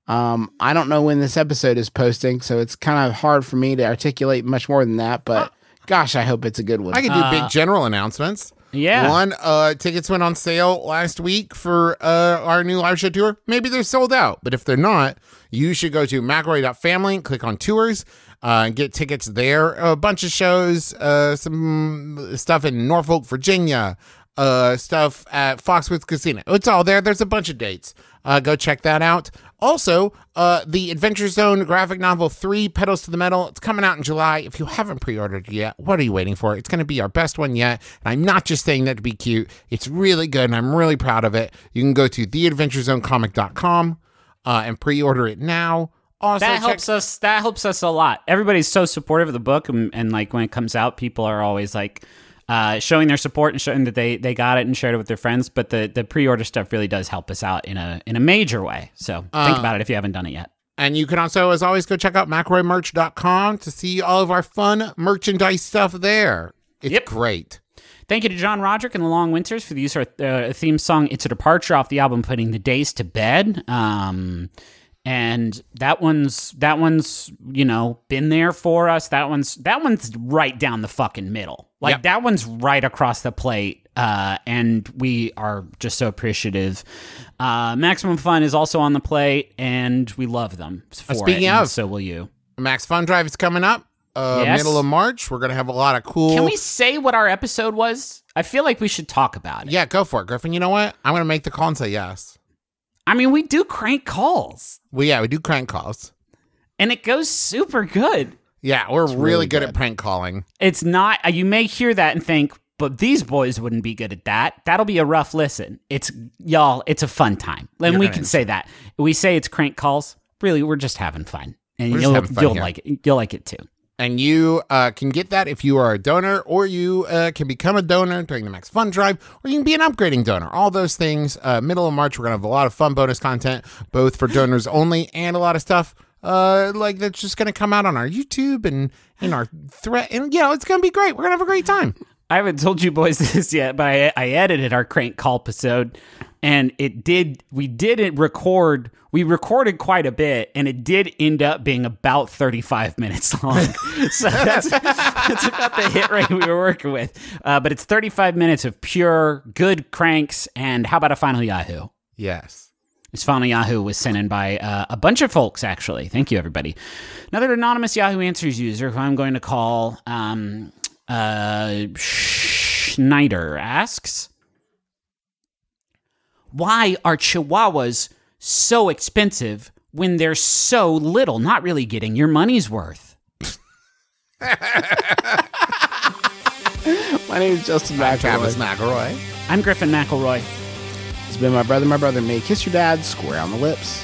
Um, I don't know when this episode is posting, so it's kind of hard for me to articulate much more than that. But gosh, I hope it's a good one. I can do big general announcements. Yeah. One, uh, tickets went on sale last week for uh, our new live show tour. Maybe they're sold out, but if they're not, you should go to McElroy.family, click on tours, uh, and get tickets there. A bunch of shows, uh, some stuff in Norfolk, Virginia, uh, stuff at Foxwoods Casino. It's all there. There's a bunch of dates. Uh, go check that out. Also, uh, the Adventure Zone graphic novel 3 Petals to the Metal. It's coming out in July. If you haven't pre ordered it yet, what are you waiting for? It's going to be our best one yet. And I'm not just saying that to be cute. It's really good, and I'm really proud of it. You can go to theadventurezonecomic.com uh, and pre order it now. Also, that check- helps us that helps us a lot everybody's so supportive of the book and, and like when it comes out people are always like uh, showing their support and showing that they they got it and shared it with their friends but the the pre-order stuff really does help us out in a in a major way so Uh, think about it if you haven't done it yet And you can also, as always, go check out mcelroymerch.com to see all of our fun merchandise stuff there. It's Yep. great. Thank you to John Roderick and the Long Winters for the use of our uh, theme song "It's a Departure" off the album "Putting the Days to Bed." Um, and that one's that one's you know been there for us. That one's that one's right down the fucking middle. Like Yep. that one's right across the plate. Uh, and we are just so appreciative. Uh, Maximum Fun is also on the plate, and we love them. For speaking it, of- so will you. Max Fun Drive is coming up. Uh, Yes. Middle of March. We're going to have a lot of cool. Can we say what our episode was? I feel like we should talk about it. Yeah, go for it, Griffin. You know what? I'm going to make the call and say yes. I mean, we do crank calls. Well, yeah, we do crank calls. and it goes super good. Yeah, we're really, really good, good. at prank calling. It's not, uh, you may hear that and think, but these boys wouldn't be good at that. That'll be a rough listen. It's, y'all, it's a fun time. And You're we can say that. We say it's crank calls. Really, we're just having fun. And We're just you'll, having fun you'll here. like it. You'll like it too. And you uh, can get that if you are a donor, or you uh, can become a donor during the Max Fun Drive, or you can be an upgrading donor. All those things. Uh, middle of March, we're going to have a lot of fun bonus content, both for donors only and a lot of stuff uh, like that's just going to come out on our YouTube and in our thread. And, you know, it's going to be great. We're going to have a great time. I haven't told you boys this yet, but I, I edited our crank call episode, and it did. We didn't record. We recorded quite a bit, and it did end up being about thirty-five minutes long. so that's that's about the hit rate we were working with. Uh, but it's thirty-five minutes of pure good cranks. And how about a final Yahoo? Yes. This final Yahoo was sent in by uh, a bunch of folks, actually. Thank you, everybody. Another anonymous Yahoo Answers user who I'm going to call um, uh, Schneider asks Why are chihuahuas so expensive when they're so little? Not really getting your money's worth. My name is Justin McElroy. Travis McElroy. McElroy. I'm Griffin McElroy. It's been my brother, my brother, me. Kiss your dad square on the lips.